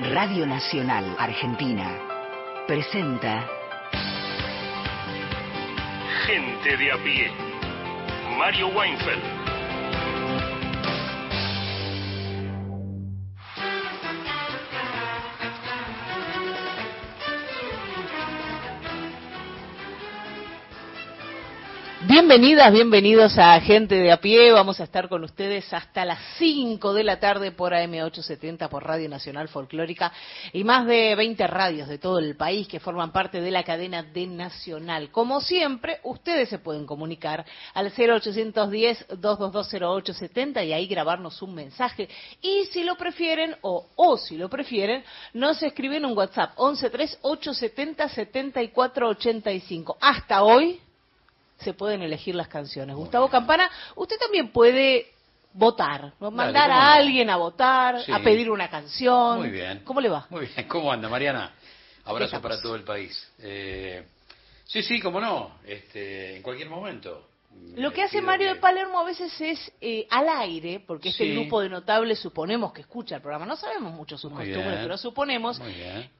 Radio Nacional Argentina presenta Gente de a pie. Mario Weinfeld. Bienvenidas, bienvenidos a Gente de a pie. Vamos a estar con ustedes hasta las 5 de la tarde por AM870 por Radio Nacional Folclórica y más de 20 radios de todo el país que forman parte de la cadena de Nacional. Como siempre, ustedes se pueden comunicar al 0810-2220870 y ahí grabarnos un mensaje. Y si lo prefieren, o, o si lo prefieren, nos escriben un WhatsApp 1138707485. Hasta hoy se pueden elegir las canciones. Gustavo Campana, usted también puede votar, ¿no? mandar a alguien a votar, a pedir una canción. Muy bien. ¿Cómo le va? Muy bien. ¿Cómo anda, Mariana? Abrazo para todo el país. Eh, sí, sí, cómo no, este, en cualquier momento. Lo que hace Mario de Palermo a veces es eh, al aire, porque este grupo de notables suponemos que escucha el programa. No sabemos mucho sus costumbres, pero suponemos. Muy bien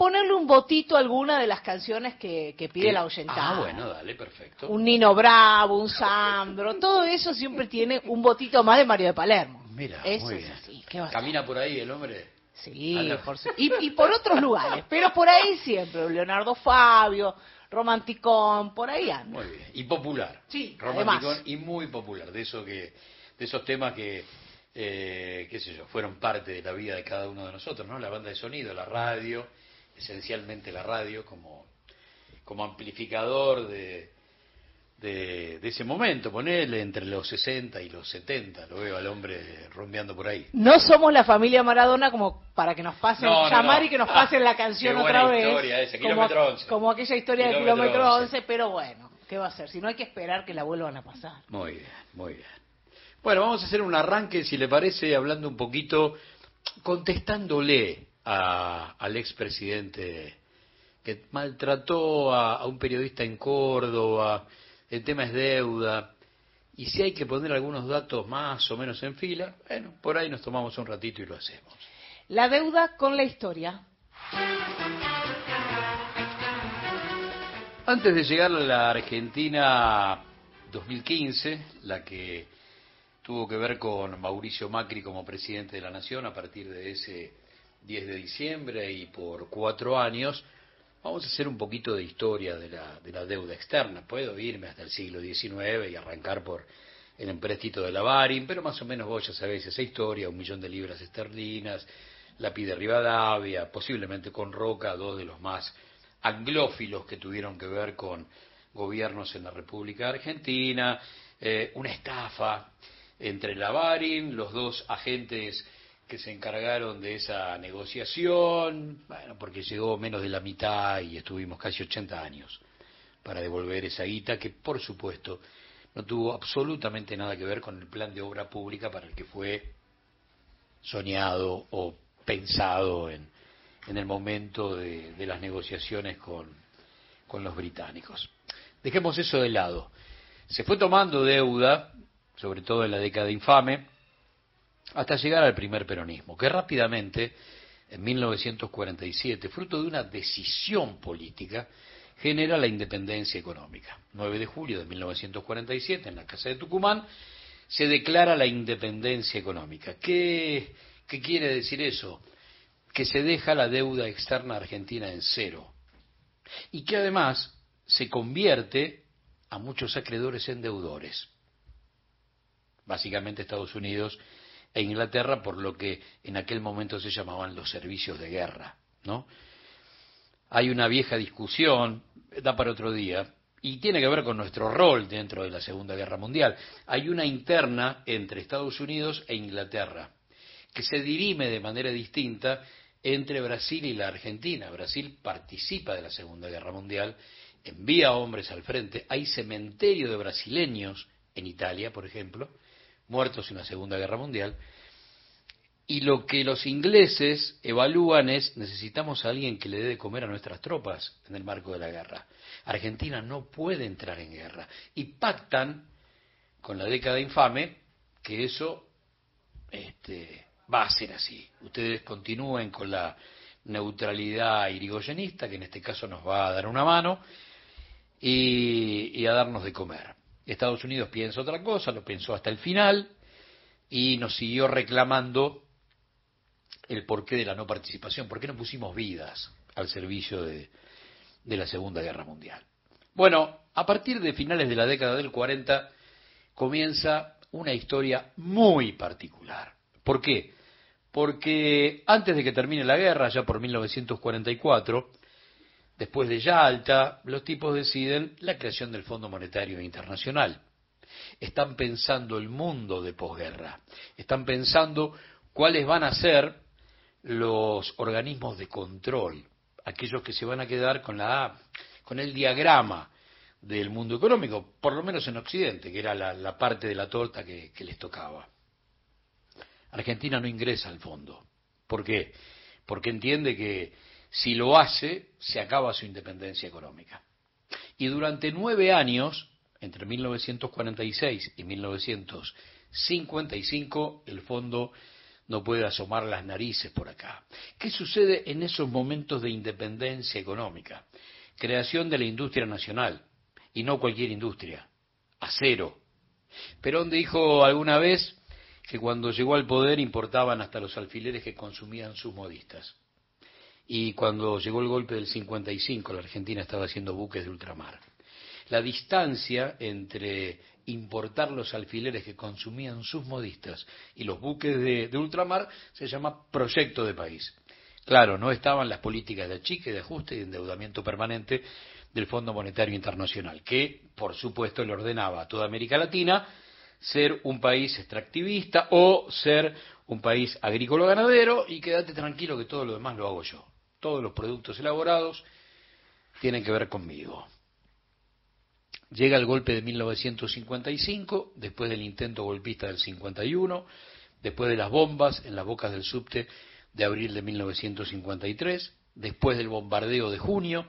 ponerle un botito a alguna de las canciones que, pide la oyentada. Ah, bueno, dale, perfecto. Un Nino Bravo, un Sandro, todo eso siempre tiene un botito más de Mario de Palermo. Mira, muy bien. así. ¿Camina por ahí el hombre? Sí, por, y, y, por otros lugares, pero por ahí siempre, Leonardo Fabio, romanticón, por ahí anda. Muy bien, y popular. Sí, romanticón y muy popular, de eso que, de esos temas que, eh, qué sé yo, fueron parte de la vida de cada uno de nosotros, ¿no? La banda de sonido, la radio, esencialmente la radio como, como amplificador de, de, ese momento, ponerle entre los 60 y los 70, lo veo al hombre rumbeando por ahí. No somos la familia Maradona como para que nos pasen, llamar y que nos pasen la canción otra vez. como, como aquella historia de Kilómetro 11, pero bueno, ¿qué va a ser? Si no hay que esperar que la vuelvan a pasar. Muy bien, muy bien. Bueno, vamos a hacer un arranque, si le parece, hablando un poquito, contestándole a, al expresidente que maltrató a, un periodista en Córdoba, el tema es deuda, y si hay que poner algunos datos más o menos en fila, bueno, por ahí nos tomamos un ratito y lo hacemos. La deuda con la historia. Antes de llegar a la Argentina 2015, la que tuvo que ver con Mauricio Macri como presidente de la Nación a partir de ese 10 de diciembre y por cuatro años, vamos a hacer un poquito de historia de la, de la deuda externa. Puedo irme hasta el siglo XIX y arrancar por el empréstito de la Barin, pero más o menos vos ya sabéis esa historia, un millón de libras esterlinas, la pide Rivadavia, posiblemente con Roca, dos de los más anglófilos que tuvieron que ver con gobiernos en la República Argentina, eh, una estafa entre la Barin, los dos agentes que se encargaron de esa negociación, bueno, porque llegó menos de la mitad y estuvimos casi 80 años para devolver esa guita que, por supuesto, no tuvo absolutamente nada que ver con el plan de obra pública para el que fue soñado o pensado en, en el momento de, de las negociaciones con, con los británicos. Dejemos eso de lado. Se fue tomando deuda, sobre todo en la década infame, hasta llegar al primer peronismo, que rápidamente, en 1947, fruto de una decisión política, genera la independencia económica. 9 de julio de 1947, en la Casa de Tucumán, se declara la independencia económica. ¿Qué, quiere decir eso? Que se deja la deuda externa argentina en cero y que además se convierte a muchos acreedores en deudores. Básicamente Estados Unidos e Inglaterra por lo que en aquel momento se llamaban los servicios de guerra, ¿no? Hay una vieja discusión, da para otro día, y tiene que ver con nuestro rol dentro de la Segunda Guerra Mundial. Hay una interna entre Estados Unidos e Inglaterra, que se dirime de manera distinta entre Brasil y la Argentina. Brasil participa de la Segunda Guerra Mundial, envía hombres al frente, hay cementerio de brasileños en Italia, por ejemplo, muertos en la Segunda Guerra Mundial. Y lo que los ingleses evalúan es, necesitamos a alguien que le dé de comer a nuestras tropas en el marco de la guerra. Argentina no puede entrar en guerra. Y pactan con la década infame que eso este, va a ser así. Ustedes continúen con la neutralidad irigoyenista, que en este caso nos va a dar una mano, y, a darnos de comer. Estados Unidos piensa otra cosa, lo pensó hasta el final, y nos siguió reclamando el porqué de la no participación, por qué no pusimos vidas al servicio de, de la Segunda Guerra Mundial. Bueno, a partir de finales de la década del 40 comienza una historia muy particular. ¿Por qué? Porque antes de que termine la guerra, ya por 1944, después de Yalta, los tipos deciden la creación del Fondo Monetario Internacional. Están pensando el mundo de posguerra, están pensando cuáles van a ser los organismos de control, aquellos que se van a quedar con la con el diagrama del mundo económico, por lo menos en Occidente, que era la, parte de la torta que, les tocaba. Argentina no ingresa al fondo. ¿Por qué? Porque entiende que si lo hace, se acaba su independencia económica. Y durante nueve años, entre 1946 y 1955, el fondo no puede asomar las narices por acá. ¿Qué sucede en esos momentos de independencia económica? Creación de la industria nacional, y no cualquier industria, acero. Perón dijo alguna vez que cuando llegó al poder importaban hasta los alfileres que consumían sus modistas. Y cuando llegó el golpe del 55, la Argentina estaba haciendo buques de ultramar. La distancia entre importar los alfileres que consumían sus modistas y los buques de, ultramar se llama proyecto de país. Claro, no estaban las políticas de achique, de ajuste y de endeudamiento permanente del Fondo Monetario Internacional, que, por supuesto, le ordenaba a toda América Latina ser un país extractivista o ser un país agrícola-ganadero y quédate tranquilo que todo lo demás lo hago yo. Todos los productos elaborados tienen que ver conmigo. Llega el golpe de 1955, después del intento golpista del 51, después de las bombas en las bocas del subte de abril de 1953, después del bombardeo de junio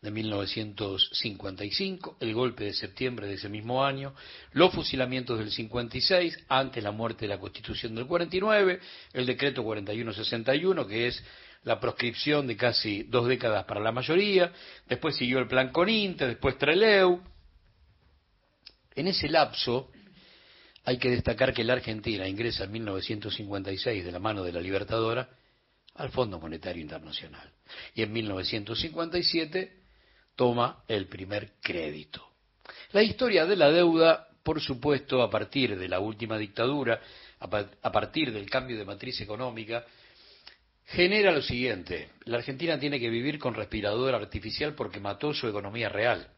de 1955, el golpe de septiembre de ese mismo año, los fusilamientos del 56, antes la muerte de la Constitución del 49, el decreto 4161, que es la proscripción de casi dos décadas para la mayoría, después siguió el plan Coninte, después Treleu. En ese lapso hay que destacar que la Argentina ingresa en 1956 de la mano de la Libertadora al Fondo Monetario Internacional. Y en 1957 toma el primer crédito. La historia de la deuda, por supuesto, a partir de la última dictadura, a partir del cambio de matriz económica, genera lo siguiente. La Argentina tiene que vivir con respirador artificial porque mató su economía real.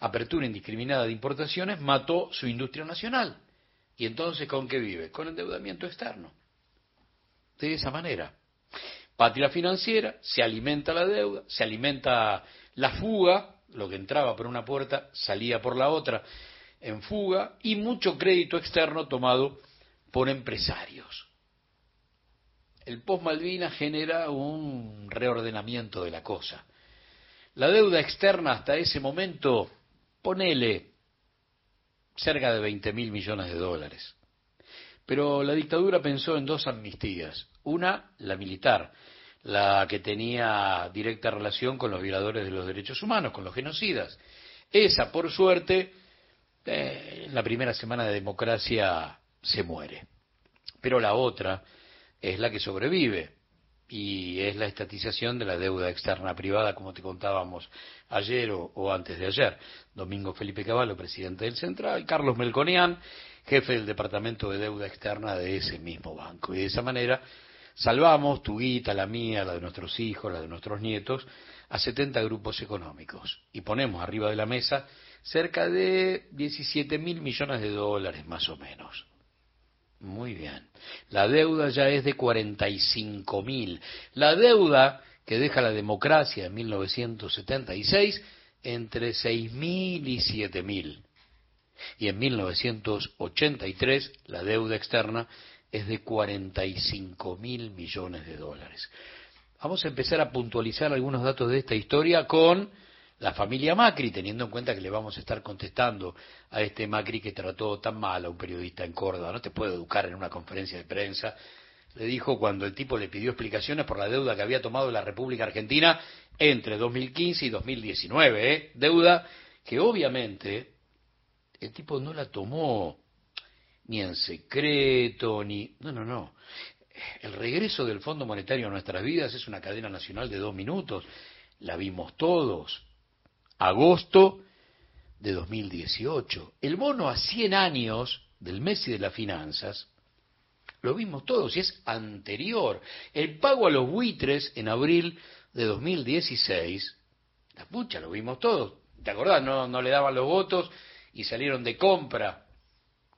Apertura indiscriminada de importaciones mató su industria nacional. ¿Y entonces con qué vive? Con endeudamiento externo. De esa manera. Patria financiera, se alimenta la deuda, se alimenta la fuga, lo que entraba por una puerta salía por la otra en fuga, y mucho crédito externo tomado por empresarios. El post-Malvina genera un reordenamiento de la cosa. La deuda externa hasta ese momento, ponele cerca de 20 mil millones de dólares. Pero la dictadura pensó en dos amnistías. Una, la militar, la que tenía directa relación con los violadores de los derechos humanos, con los genocidas. Esa, por suerte, eh, en la primera semana de democracia se muere. Pero la otra es la que sobrevive y es la estatización de la deuda externa privada, como te contábamos ayer o, antes de ayer. Domingo Felipe Cavallo, presidente del Central, Carlos Melconian, jefe del Departamento de Deuda Externa de ese mismo banco. Y de esa manera Salvamos tu guita, la mía, la de nuestros hijos, la de nuestros nietos, a 70 grupos económicos y ponemos arriba de la mesa cerca de 17 mil millones de dólares más o menos. Muy bien. La deuda ya es de 45 mil. La deuda que deja la democracia en 1976 entre 6 mil y 7 mil. Y en 1983 la deuda externa es de 45 mil millones de dólares. Vamos a empezar a puntualizar algunos datos de esta historia con la familia Macri, teniendo en cuenta que le vamos a estar contestando a este Macri que trató tan mal a un periodista en Córdoba. No te puede educar en una conferencia de prensa le dijo cuando el tipo le pidió explicaciones por la deuda que había tomado la República Argentina entre 2015 y 2019. ¿eh? Deuda que obviamente el tipo no la tomó ni en secreto, ni... No, no, no. El regreso del Fondo Monetario a nuestras vidas es una cadena nacional de dos minutos. La vimos todos. Agosto de 2018. El bono a 100 años del Messi de las finanzas, lo vimos todos y es anterior. El pago a los buitres en abril de 2016, la pucha, lo vimos todos. ¿Te acordás? No, no le daban los votos y salieron de compra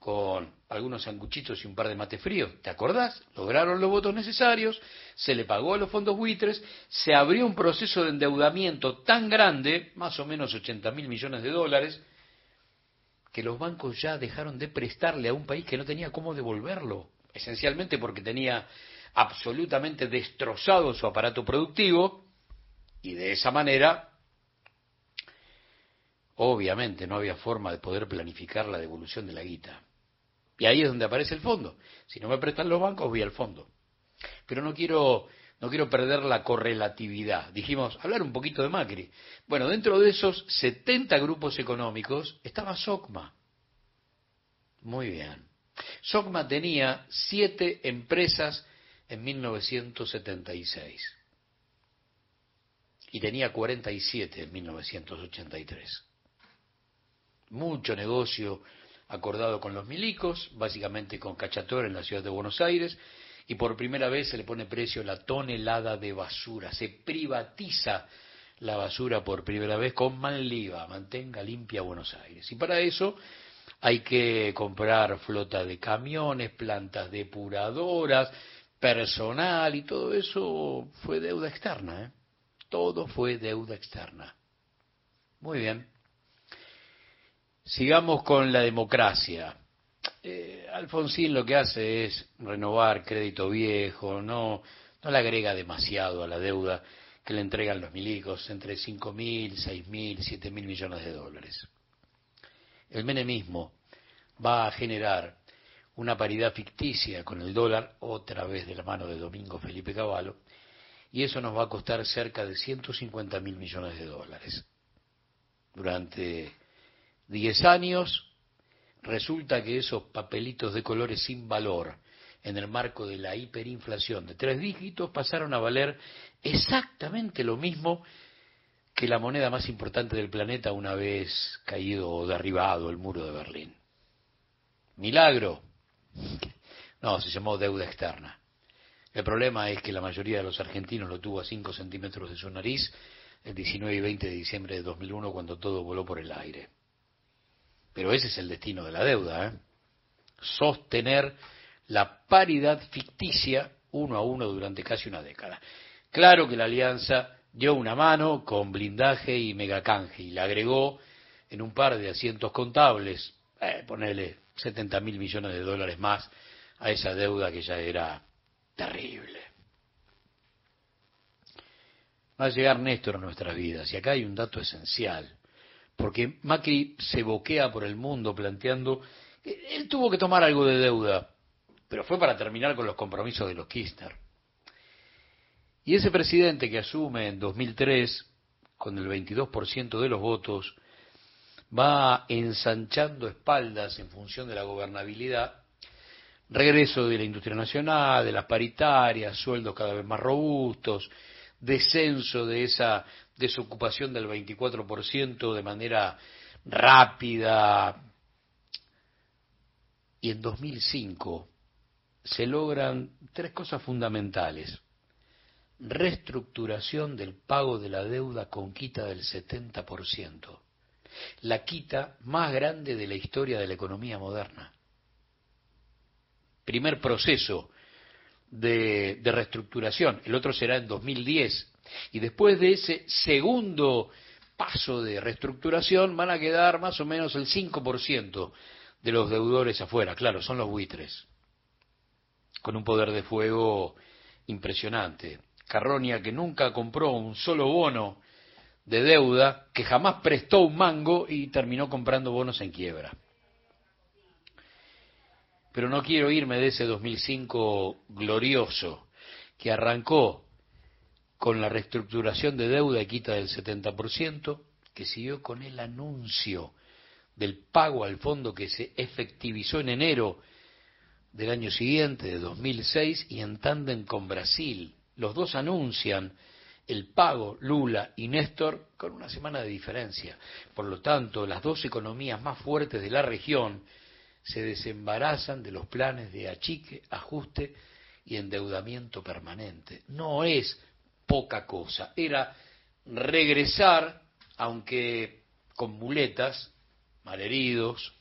con algunos sanguchitos y un par de mate fríos. ¿Te acordás? Lograron los votos necesarios, se le pagó a los fondos buitres, se abrió un proceso de endeudamiento tan grande, más o menos 80 mil millones de dólares, que los bancos ya dejaron de prestarle a un país que no tenía cómo devolverlo, esencialmente porque tenía absolutamente destrozado su aparato productivo y de esa manera obviamente no había forma de poder planificar la devolución de la guita. Y ahí es donde aparece el fondo. Si no me prestan los bancos, voy al fondo. Pero no quiero, no quiero perder la correlatividad. Dijimos, hablar un poquito de Macri. Bueno, dentro de esos 70 grupos económicos estaba SOCMA. Muy bien. SOCMA tenía siete empresas en 1976 y tenía 47 en 1983. Mucho negocio acordado con los milicos, básicamente con Cachator en la ciudad de Buenos Aires, y por primera vez se le pone precio la tonelada de basura, se privatiza la basura por primera vez con Manliva, mantenga limpia Buenos Aires. Y para eso hay que comprar flota de camiones, plantas depuradoras, personal y todo eso fue deuda externa, ¿eh? Todo fue deuda externa. Muy bien. Sigamos con la democracia. Eh, Alfonsín lo que hace es renovar crédito viejo, no, no le agrega demasiado a la deuda que le entregan los milicos, entre 5.000, mil, mil, siete mil millones de dólares. El menemismo va a generar una paridad ficticia con el dólar, otra vez de la mano de Domingo Felipe Cavallo, y eso nos va a costar cerca de 150 mil millones de dólares. Durante 10 años, resulta que esos papelitos de colores sin valor en el marco de la hiperinflación de tres dígitos pasaron a valer exactamente lo mismo que la moneda más importante del planeta una vez caído o derribado el muro de Berlín. Milagro. No, se llamó deuda externa. El problema es que la mayoría de los argentinos lo tuvo a 5 centímetros de su nariz el 19 y 20 de diciembre de 2001 cuando todo voló por el aire. Pero ese es el destino de la deuda, ¿eh? sostener la paridad ficticia uno a uno durante casi una década. Claro que la alianza dio una mano con blindaje y megacanje y le agregó en un par de asientos contables, eh, ponerle 70 mil millones de dólares más a esa deuda que ya era terrible. Va a llegar Néstor a nuestras vidas y acá hay un dato esencial porque Macri se boquea por el mundo planteando, él tuvo que tomar algo de deuda, pero fue para terminar con los compromisos de los Kirchner. Y ese presidente que asume en 2003, con el 22% de los votos, va ensanchando espaldas en función de la gobernabilidad, regreso de la industria nacional, de las paritarias, sueldos cada vez más robustos, descenso de esa desocupación del 24% de manera rápida. Y en 2005 se logran tres cosas fundamentales. Reestructuración del pago de la deuda con quita del 70%. La quita más grande de la historia de la economía moderna. Primer proceso de, de reestructuración. El otro será en 2010 y después de ese segundo paso de reestructuración van a quedar más o menos el 5% de los deudores afuera. Claro, son los buitres, con un poder de fuego impresionante. Carronia, que nunca compró un solo bono de deuda, que jamás prestó un mango y terminó comprando bonos en quiebra. pero no quiero irme de ese 2005 glorioso que arrancó con la reestructuración de deuda y quita del 70%, que siguió con el anuncio del pago al fondo que se efectivizó en enero del año siguiente, de 2006, y en tándem con Brasil. Los dos anuncian el pago, Lula y Néstor, con una semana de diferencia. Por lo tanto, las dos economías más fuertes de la región se desembarazan de los planes de achique, ajuste y endeudamiento permanente. No es poca cosa, era regresar, aunque con muletas, malheridos,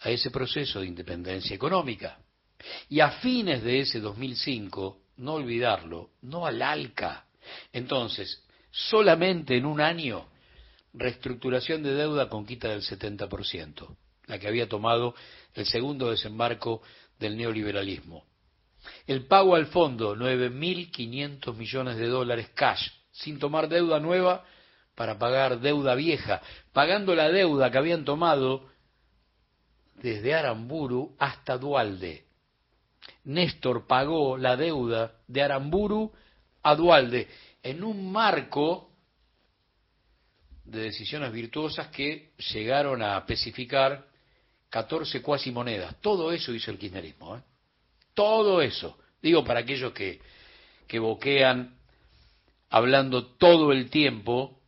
a ese proceso de independencia económica. Y a fines de ese 2005, no olvidarlo, no al ALCA. Entonces, solamente en un año, reestructuración de deuda con quita del 70%, la que había tomado el segundo desembarco del neoliberalismo. El pago al fondo, 9.500 millones de dólares cash, sin tomar deuda nueva para pagar deuda vieja, pagando la deuda que habían tomado desde Aramburu hasta Dualde. Néstor pagó la deuda de Aramburu a Dualde en un marco de decisiones virtuosas que llegaron a especificar 14 cuasi monedas. Todo eso hizo el kirchnerismo. ¿eh? Todo eso. Digo para aquellos que, que boquean hablando todo el tiempo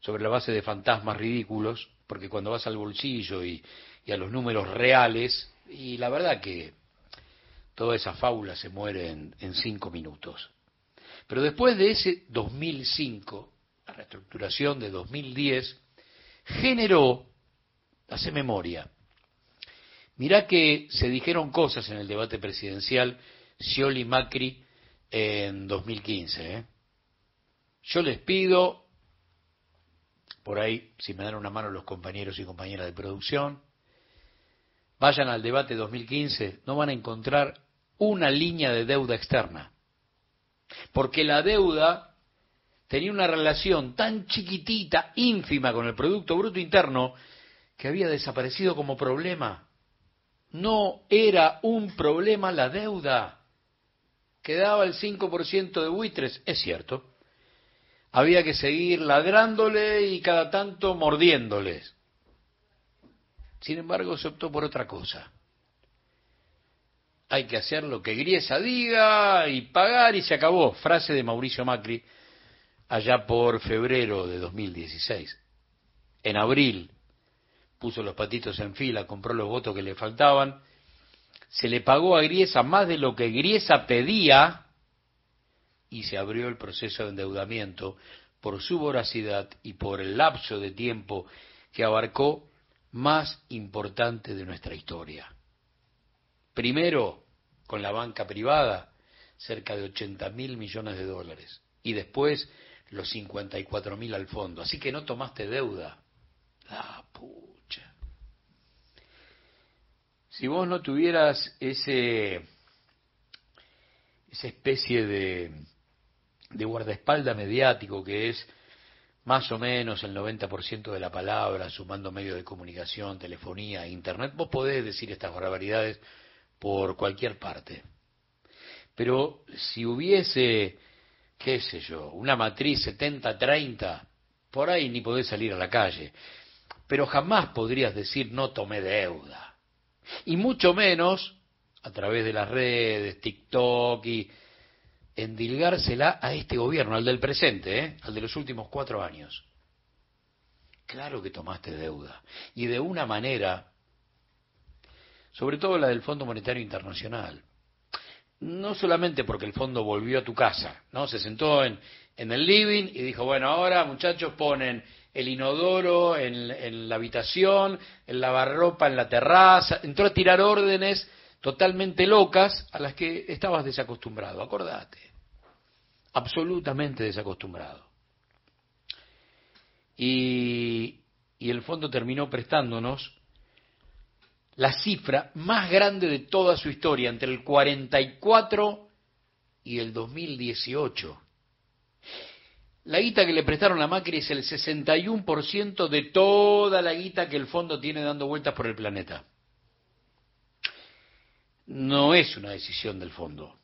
sobre la base de fantasmas ridículos, porque cuando vas al bolsillo y, a los números reales, y la verdad que toda esa fábula se muere en, en cinco minutos. Pero después de ese 2005, la reestructuración de 2010 generó, hace memoria, mirá que se dijeron cosas en el debate presidencial Scioli Macri en 2015. ¿eh? Yo les pido, por ahí, si me dan una mano los compañeros y compañeras de producción, vayan al debate 2015, no van a encontrar una línea de deuda externa. Porque la deuda tenía una relación tan chiquitita, ínfima con el Producto Bruto Interno, que había desaparecido como problema. No era un problema la deuda. Quedaba el 5% de buitres, es cierto. Había que seguir ladrándole y cada tanto mordiéndoles. Sin embargo, se optó por otra cosa. Hay que hacer lo que Griesa diga y pagar y se acabó. Frase de Mauricio Macri allá por febrero de 2016. En abril puso los patitos en fila, compró los votos que le faltaban, se le pagó a Griesa más de lo que Griesa pedía y se abrió el proceso de endeudamiento por su voracidad y por el lapso de tiempo que abarcó más importante de nuestra historia. Primero, con la banca privada, cerca de 80 mil millones de dólares, y después los 54 mil al fondo. Así que no tomaste deuda. La pucha. Si vos no tuvieras ese, esa especie de, de guardaespaldas mediático que es más o menos el 90% de la palabra, sumando medios de comunicación, telefonía, internet, vos podés decir estas barbaridades por cualquier parte. Pero si hubiese, qué sé yo, una matriz 70-30, por ahí ni podés salir a la calle. Pero jamás podrías decir no tomé deuda. Y mucho menos a través de las redes, TikTok y endilgársela a este gobierno, al del presente, ¿eh? al de los últimos cuatro años. Claro que tomaste deuda. Y de una manera, sobre todo la del Fondo Monetario Internacional. No solamente porque el fondo volvió a tu casa, ¿no? Se sentó en, en el living y dijo, bueno, ahora muchachos ponen el inodoro en, en la habitación, el lavarropa en la terraza, entró a tirar órdenes totalmente locas a las que estabas desacostumbrado, acordate, absolutamente desacostumbrado. Y, y el fondo terminó prestándonos la cifra más grande de toda su historia, entre el 44 y el 2018. La guita que le prestaron a Macri es el 61% de toda la guita que el fondo tiene dando vueltas por el planeta. no es una decisión del fondo,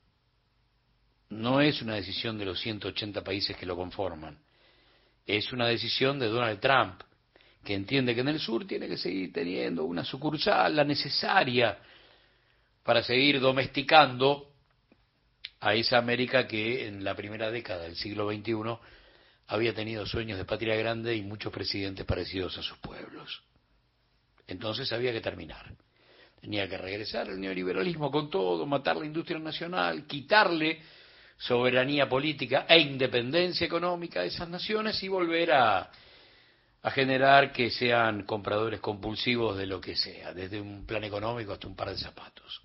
no es una decisión de los 180 países que lo conforman, es una decisión de Donald Trump, que entiende que en el sur tiene que seguir teniendo una sucursal, la necesaria, para seguir domesticando a esa América que en la primera década del siglo XXI había tenido sueños de patria grande y muchos presidentes parecidos a sus pueblos. Entonces había que terminar. Tenía que regresar el neoliberalismo con todo, matar la industria nacional, quitarle soberanía política e independencia económica de esas naciones y volver a, a generar que sean compradores compulsivos de lo que sea, desde un plan económico hasta un par de zapatos.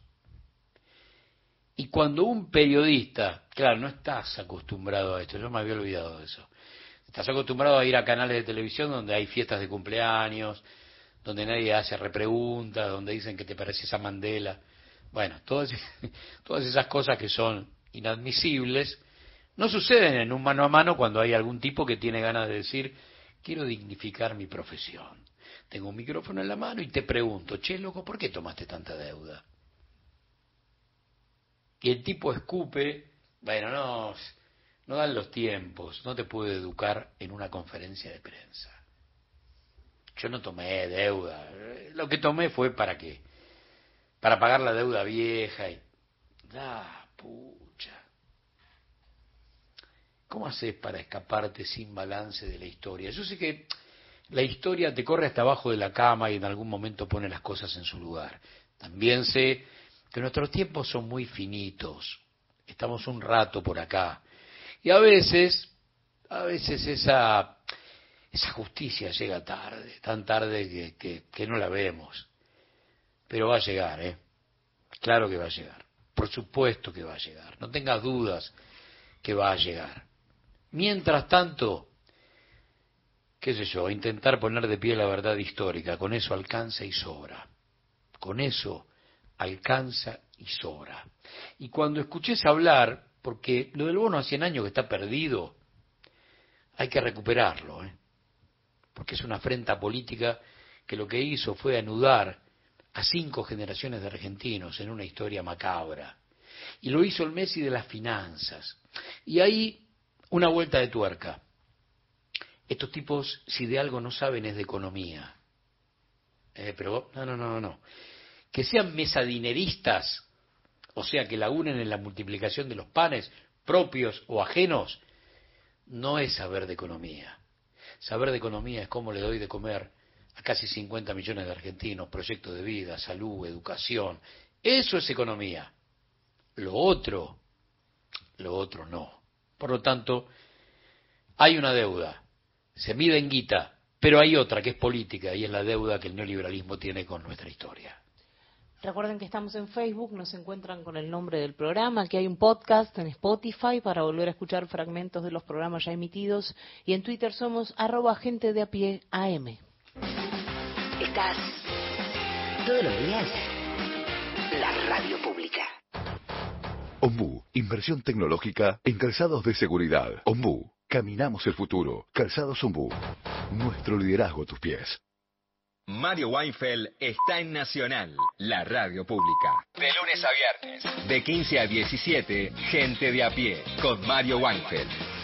Y cuando un periodista, claro, no estás acostumbrado a esto, yo me había olvidado de eso, estás acostumbrado a ir a canales de televisión donde hay fiestas de cumpleaños, donde nadie hace repreguntas, donde dicen que te pareces a Mandela. Bueno, todas, todas esas cosas que son inadmisibles no suceden en un mano a mano cuando hay algún tipo que tiene ganas de decir, quiero dignificar mi profesión. Tengo un micrófono en la mano y te pregunto, che, loco, ¿por qué tomaste tanta deuda? Y el tipo escupe, bueno, no, no dan los tiempos, no te puedo educar en una conferencia de prensa. Yo no tomé deuda, lo que tomé fue para qué, para pagar la deuda vieja y... Ah, pucha. ¿Cómo haces para escaparte sin balance de la historia? Yo sé que la historia te corre hasta abajo de la cama y en algún momento pone las cosas en su lugar. También sé que nuestros tiempos son muy finitos, estamos un rato por acá, y a veces, a veces esa, esa justicia llega tarde, tan tarde que, que no la vemos, pero va a llegar, ¿eh? Claro que va a llegar, por supuesto que va a llegar, no tengas dudas que va a llegar. Mientras tanto, qué sé yo, intentar poner de pie la verdad histórica, con eso alcanza y sobra. Con eso alcanza y sobra. Y cuando escuches hablar, porque lo del bono a 100 años que está perdido, hay que recuperarlo, ¿eh? porque es una afrenta política que lo que hizo fue anudar a cinco generaciones de argentinos en una historia macabra. Y lo hizo el Messi de las finanzas. Y ahí una vuelta de tuerca. Estos tipos, si de algo no saben, es de economía. Eh, pero no, no, no, no que sean mesadineristas, o sea, que lagunen en la multiplicación de los panes propios o ajenos, no es saber de economía. Saber de economía es cómo le doy de comer a casi 50 millones de argentinos, proyectos de vida, salud, educación. Eso es economía. Lo otro, lo otro no. Por lo tanto, hay una deuda, se mide en guita, pero hay otra que es política y es la deuda que el neoliberalismo tiene con nuestra historia. Recuerden que estamos en Facebook, nos encuentran con el nombre del programa, que hay un podcast en Spotify para volver a escuchar fragmentos de los programas ya emitidos y en Twitter somos arroba gente de a pie AM. Estás todos los días la radio pública. Ombu, inversión tecnológica en calzados de seguridad. Ombu, caminamos el futuro. Calzados Ombu, nuestro liderazgo a tus pies. Mario Weinfeld está en Nacional, la radio pública. De lunes a viernes. De 15 a 17, gente de a pie, con Mario Weinfeld.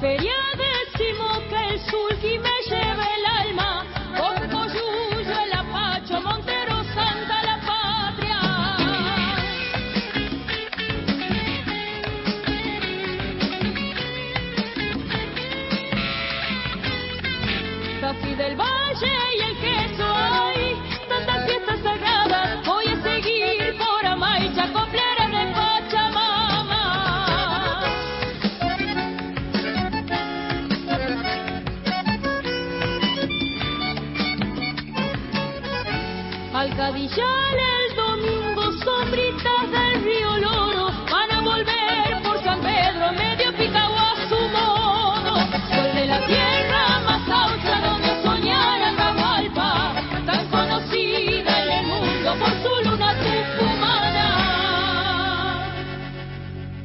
Feria decimos que el sulky me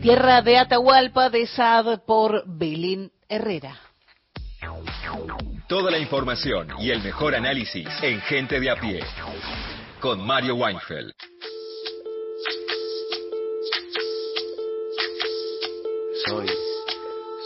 Tierra de Atahualpa de Saab por Belén Herrera. Toda la información y el mejor análisis en Gente de a pie. Con Mario Weinfeld. Soy,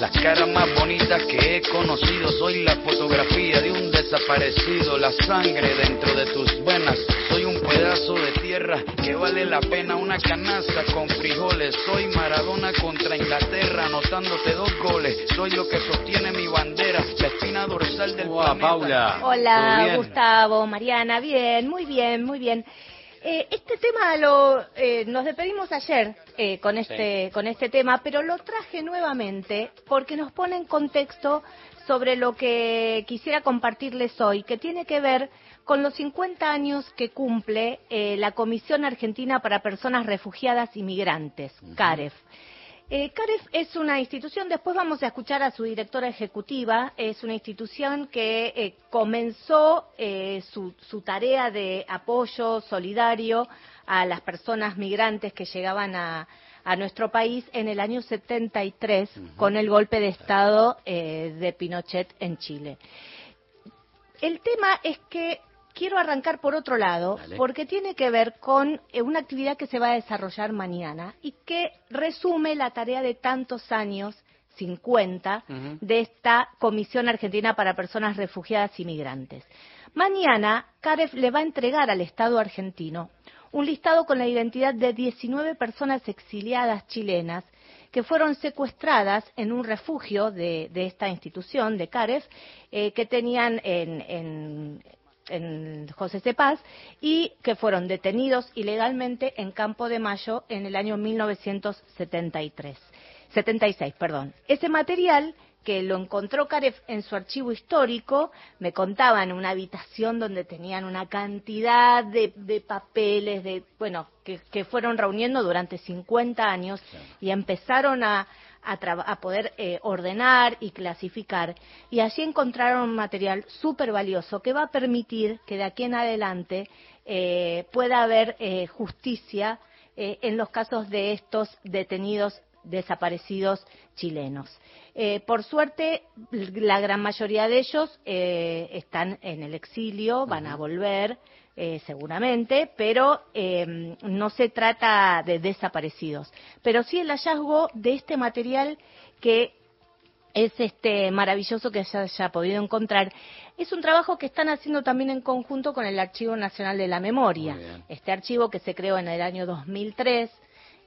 las caras más bonitas que he conocido, soy la fotografía de un desaparecido, la sangre dentro de tus venas, soy un pedazo de tierra que vale la pena una canasta con frijoles, soy Maradona contra Inglaterra, anotándote dos goles, soy lo que sostiene mi bandera, la espina dorsal del Hola, planeta. Paula. ¿Todo Hola? Gustavo, Mariana, bien, muy bien, muy bien. Eh, este tema lo eh, nos despedimos ayer eh, con este con este tema, pero lo traje nuevamente porque nos pone en contexto sobre lo que quisiera compartirles hoy, que tiene que ver con los 50 años que cumple eh, la Comisión Argentina para Personas Refugiadas y Migrantes, CAREF. Eh, CAREF es una institución, después vamos a escuchar a su directora ejecutiva, es una institución que eh, comenzó eh, su, su tarea de apoyo solidario a las personas migrantes que llegaban a, a nuestro país en el año 73 con el golpe de Estado eh, de Pinochet en Chile. El tema es que quiero arrancar por otro lado, Dale. porque tiene que ver con eh, una actividad que se va a desarrollar mañana y que resume la tarea de tantos años, 50, Ujú. de esta Comisión Argentina para Personas Refugiadas y Migrantes. Mañana, CAREF le va a entregar al Estado argentino un listado con la identidad de 19 personas exiliadas chilenas que fueron secuestradas en un refugio de, de esta institución, de CAREF, eh, que tenían en, en, en José Cepaz y que fueron detenidos ilegalmente en Campo de Mayo en el año 1973. 76, perdón. Ese material que lo encontró Caref en su archivo histórico, me contaba en una habitación donde tenían una cantidad de, de papeles, de bueno, que, que fueron reuniendo durante 50 años y empezaron a, a, a poder eh, ordenar y clasificar. Y allí encontraron un material súper valioso que va a permitir que de aquí en adelante eh, pueda haber eh, justicia eh, en los casos de estos detenidos desaparecidos chilenos. Eh, por suerte, la gran mayoría de ellos eh, están en el exilio, van a volver eh, seguramente, pero eh, no se trata de desaparecidos. Pero sí el hallazgo de este material que es este maravilloso que se haya podido encontrar. Es un trabajo que están haciendo también en conjunto con el Archivo Nacional de la Memoria. Este archivo que se creó en el año 2003,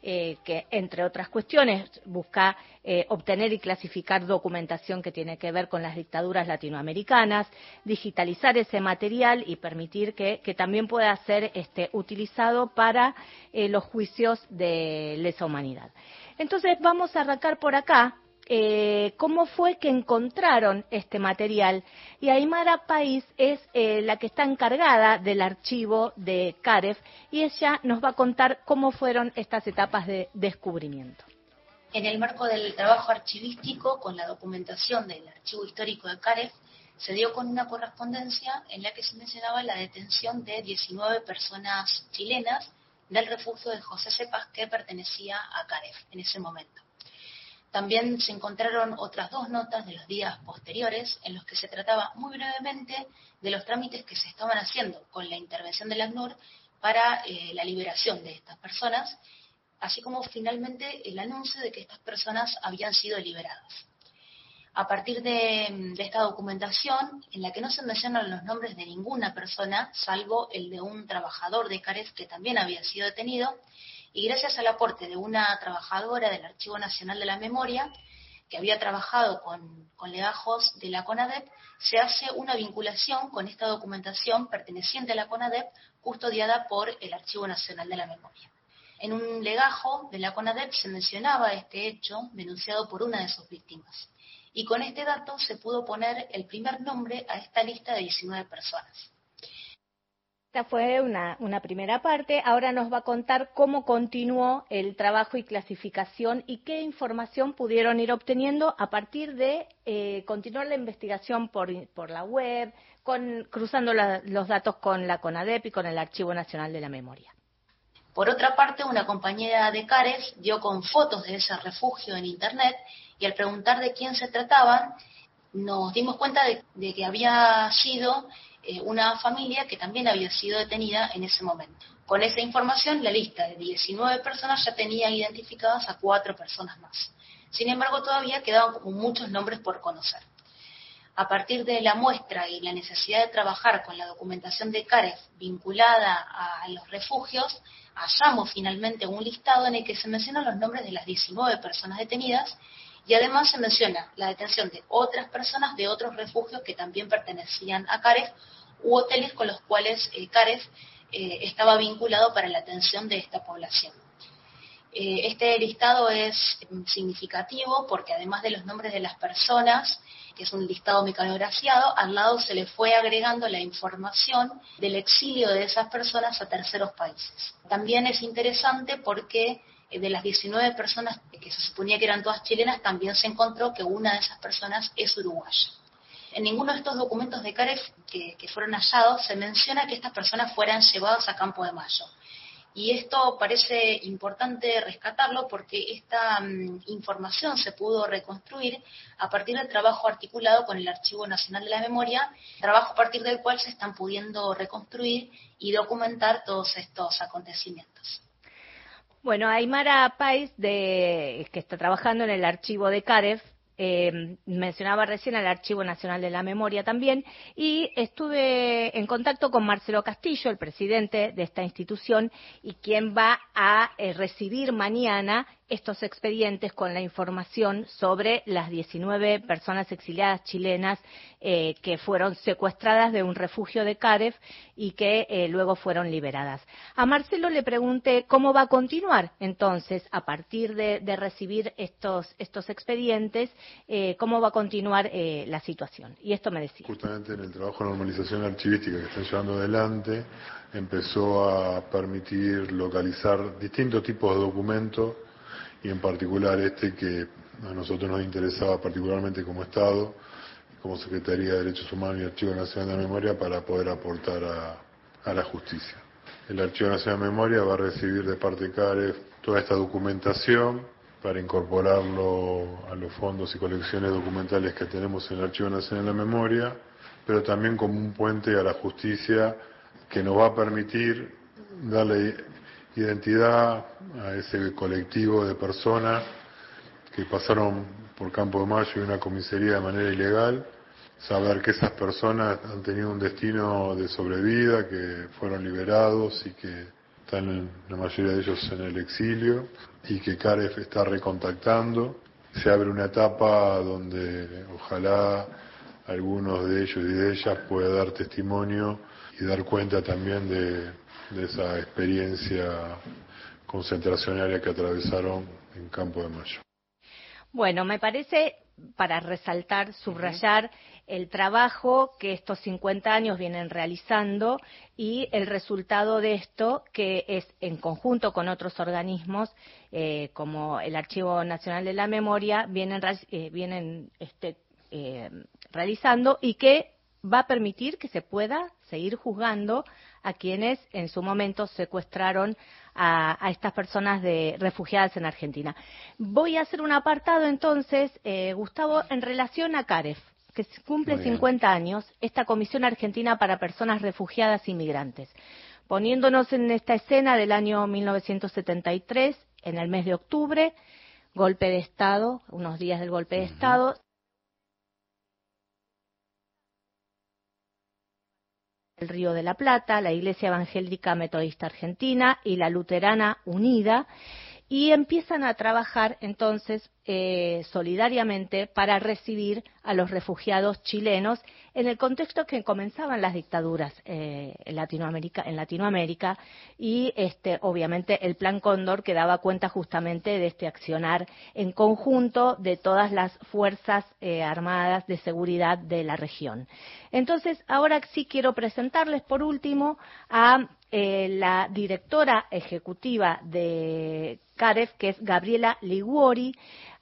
eh, que entre otras cuestiones busca eh, obtener y clasificar documentación que tiene que ver con las dictaduras latinoamericanas, digitalizar ese material y permitir que, también pueda ser este, utilizado para eh, los juicios de lesa humanidad. Entonces vamos a arrancar por acá eh, cómo fue que encontraron este material. Y Aymara País es eh, la que está encargada del archivo de CAREF y ella nos va a contar cómo fueron estas etapas de descubrimiento. En el marco del trabajo archivístico con la documentación del archivo histórico de Caref, se dio con una correspondencia en la que se mencionaba la detención de 19 personas chilenas del refugio de José Cepas que pertenecía a Caref en ese momento. También se encontraron otras dos notas de los días posteriores en los que se trataba muy brevemente de los trámites que se estaban haciendo con la intervención del ACNUR para eh, la liberación de estas personas, así como finalmente el anuncio de que estas personas habían sido liberadas. A partir de, de, esta documentación, en la que no se mencionan los nombres de ninguna persona, salvo el de un trabajador de Caref que también había sido detenido, y gracias al aporte de una trabajadora del Archivo Nacional de la Memoria, que había trabajado con, legajos de la CONADEP, se hace una vinculación con esta documentación perteneciente a la CONADEP, custodiada por el Archivo Nacional de la Memoria. En un legajo de la CONADEP se mencionaba este hecho denunciado por una de sus víctimas. Y con este dato se pudo poner el primer nombre a esta lista de 19 personas. Esta fue una, primera parte. Ahora nos va a contar cómo continuó el trabajo y clasificación y qué información pudieron ir obteniendo a partir de eh, continuar la investigación por, la web, cruzando los datos con la CONADEP y con el Archivo Nacional de la Memoria. Por otra parte, una compañera de CARES dio con fotos de ese refugio en Internet y al preguntar de quién se trataban, nos dimos cuenta de que había sido eh, una familia que también había sido detenida en ese momento. Con esa información, la lista de 19 personas ya tenía identificadas a cuatro personas más. Sin embargo, todavía quedaban muchos nombres por conocer. A partir de la muestra y la necesidad de trabajar con la documentación de CAREF vinculada a los refugios, hallamos finalmente un listado en el que se mencionan los nombres de las 19 personas detenidas y además se menciona la detención de otras personas de otros refugios que también pertenecían a CAREF u hoteles con los cuales eh, CAREF eh, estaba vinculado para la atención de esta población. Eh, este listado es mm, significativo porque además de los nombres de las personas, que es un listado mecanografiado, al lado se le fue agregando la información del exilio de esas personas a terceros países. También es interesante porque de las 19 personas que se suponía que eran todas chilenas, también se encontró que una de esas personas es uruguaya. En ninguno de estos documentos de CAREF que, fueron hallados se menciona que estas personas fueran llevadas a Campo de Mayo. Y esto parece importante rescatarlo porque esta mm, información se pudo reconstruir a partir del trabajo articulado con el Archivo Nacional de la Memoria, trabajo a partir del cual se están pudiendo reconstruir y documentar todos estos acontecimientos. Bueno, Aymara Pais, de, que está trabajando en el archivo de CAREF, eh, mencionaba recién al Archivo Nacional de la Memoria también, y estuve en contacto con Marcelo Castillo, el presidente de esta institución, y quien va a eh, recibir mañana estos expedientes con la información sobre las 19 personas exiliadas chilenas eh, que fueron secuestradas de un refugio de Caref y que eh, luego fueron liberadas. A Marcelo le pregunté cómo va a continuar entonces, a partir de, recibir estos, estos expedientes, eh, cómo va a continuar la situación. Y esto me decía. Justamente en el trabajo de normalización archivística que están llevando adelante, empezó a permitir localizar distintos tipos de documentos y en particular este que a nosotros nos interesaba particularmente como Estado, como Secretaría de Derechos Humanos y Archivo Nacional de Memoria para poder aportar a, la justicia. El Archivo Nacional de Memoria va a recibir de parte de CAREF toda esta documentación para incorporarlo a los fondos y colecciones documentales que tenemos en el Archivo Nacional de Memoria, pero también como un puente a la justicia que nos va a permitir darle identidad a ese colectivo de personas que pasaron por Campo de Mayo y una comisaría de manera ilegal, saber que esas personas han tenido un destino de sobrevida, que fueron liberados y que están la mayoría de ellos en el exilio y que CAREF está recontactando. Se abre una etapa donde ojalá algunos de ellos y de ellas pueda dar testimonio y dar cuenta también de de esa experiencia concentracionaria que atravesaron en Campo de Mayo. Bueno, me parece para resaltar, subrayar el trabajo que estos 50 años vienen realizando y el resultado de esto, que es en conjunto con otros organismos, eh, como el Archivo Nacional de la Memoria, vienen, eh, vienen este, eh, realizando y que va a permitir que se pueda seguir juzgando a quienes en su momento secuestraron a, estas personas de, refugiadas en Argentina. Voy a hacer un apartado entonces, eh, Gustavo, en relación a CAREF, que cumple 50 años, esta Comisión Argentina para Personas Refugiadas e Inmigrantes. Poniéndonos en esta escena del año 1973, en el mes de octubre, golpe de Estado, unos días del golpe de Estado, el Río de la Plata, la Iglesia Evangélica Metodista Argentina y la Luterana Unida, y empiezan a trabajar entonces eh, solidariamente para recibir a los refugiados chilenos en el contexto que comenzaban las dictaduras eh, en, Latinoamérica, y este, obviamente el Plan Cóndor que daba cuenta justamente de este accionar en conjunto de todas las fuerzas eh, armadas de seguridad de la región. Entonces, ahora sí quiero presentarles por último a la directora ejecutiva de CAREF, que es Gabriela Liguori,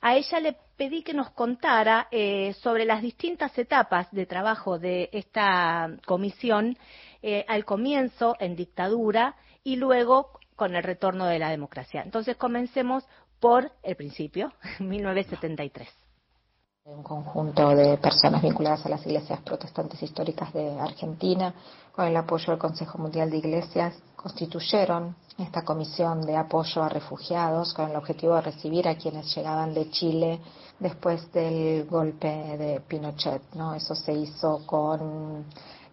a ella le pedí que nos contara eh, sobre las distintas etapas de trabajo de esta comisión eh, al comienzo en dictadura y luego con el retorno de la democracia. Entonces comencemos por el principio, 1973. Un conjunto de personas vinculadas a las iglesias protestantes históricas de Argentina, con el apoyo del Consejo Mundial de Iglesias, constituyeron esta comisión de apoyo a refugiados con el objetivo de recibir a quienes llegaban de Chile después del golpe de Pinochet. ¿no? Eso se hizo con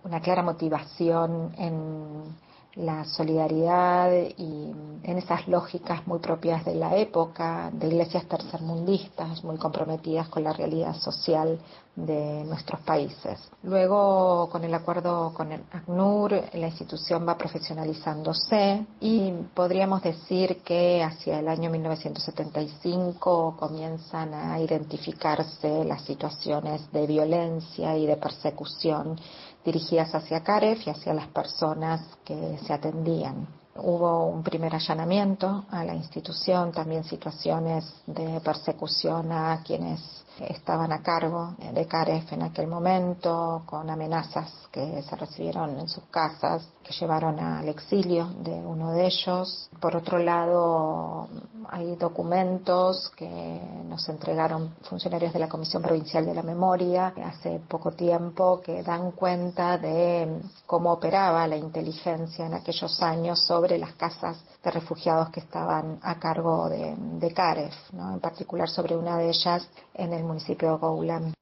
una clara motivación en la solidaridad y en esas lógicas muy propias de la época, de iglesias tercermundistas, muy comprometidas con la realidad social de nuestros países. Luego, con el acuerdo con el ACNUR, la institución va profesionalizándose y podríamos decir que hacia el año 1975 comienzan a identificarse las situaciones de violencia y de persecución dirigidas hacia CAREF y hacia las personas que se atendían. Hubo un primer allanamiento a la institución, también situaciones de persecución a quienes estaban a cargo de CAREF en aquel momento, con amenazas que se recibieron en sus casas, que llevaron al exilio de uno de ellos. Por otro lado, hay documentos que nos entregaron funcionarios de la Comisión Provincial de la Memoria hace poco tiempo que dan cuenta de cómo operaba la inteligencia en aquellos años sobre las casas de refugiados que estaban a cargo de, de CAREF, ¿no? en particular sobre una de ellas en el municipio de Goulam.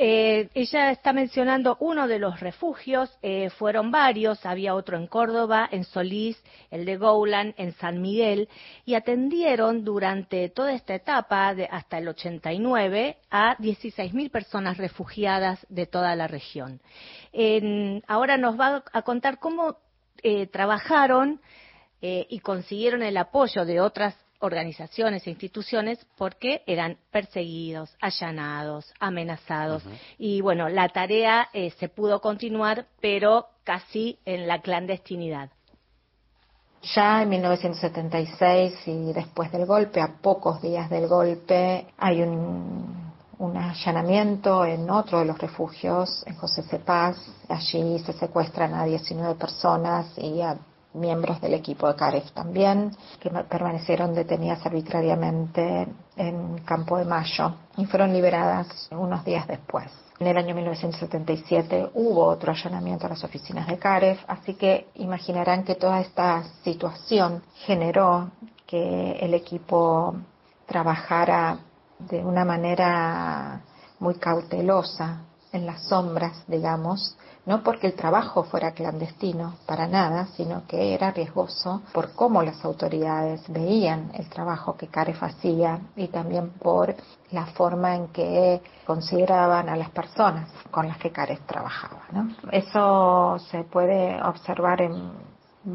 Eh, ella está mencionando uno de los refugios, eh, fueron varios, había otro en Córdoba, en Solís, el de Goulan, en San Miguel, y atendieron durante toda esta etapa, de, hasta el 89, a 16.000 personas refugiadas de toda la región. ahora nos va a contar cómo eh, trabajaron y consiguieron el apoyo de otras organizaciones e instituciones porque eran perseguidos, allanados, amenazados. Y bueno, la tarea eh, se pudo continuar, pero casi en la clandestinidad. Ya en 1976 y después del golpe, a pocos días del golpe, hay un, un allanamiento en otro de los refugios, en José Cepaz. Allí se secuestran a 19 personas y a miembros del equipo de CAREF también, que permanecieron detenidas arbitrariamente en Campo de Mayo y fueron liberadas unos días después. En el año 1977 hubo otro allanamiento a las oficinas de CAREF, así que imaginarán que toda esta situación generó que el equipo trabajara de una manera muy cautelosa en las sombras, digamos, no porque el trabajo fuera clandestino, para nada, sino que era riesgoso por cómo las autoridades veían el trabajo que Caref hacía y también por la forma en que consideraban a las personas con las que Caref trabajaba. Eso se puede observar en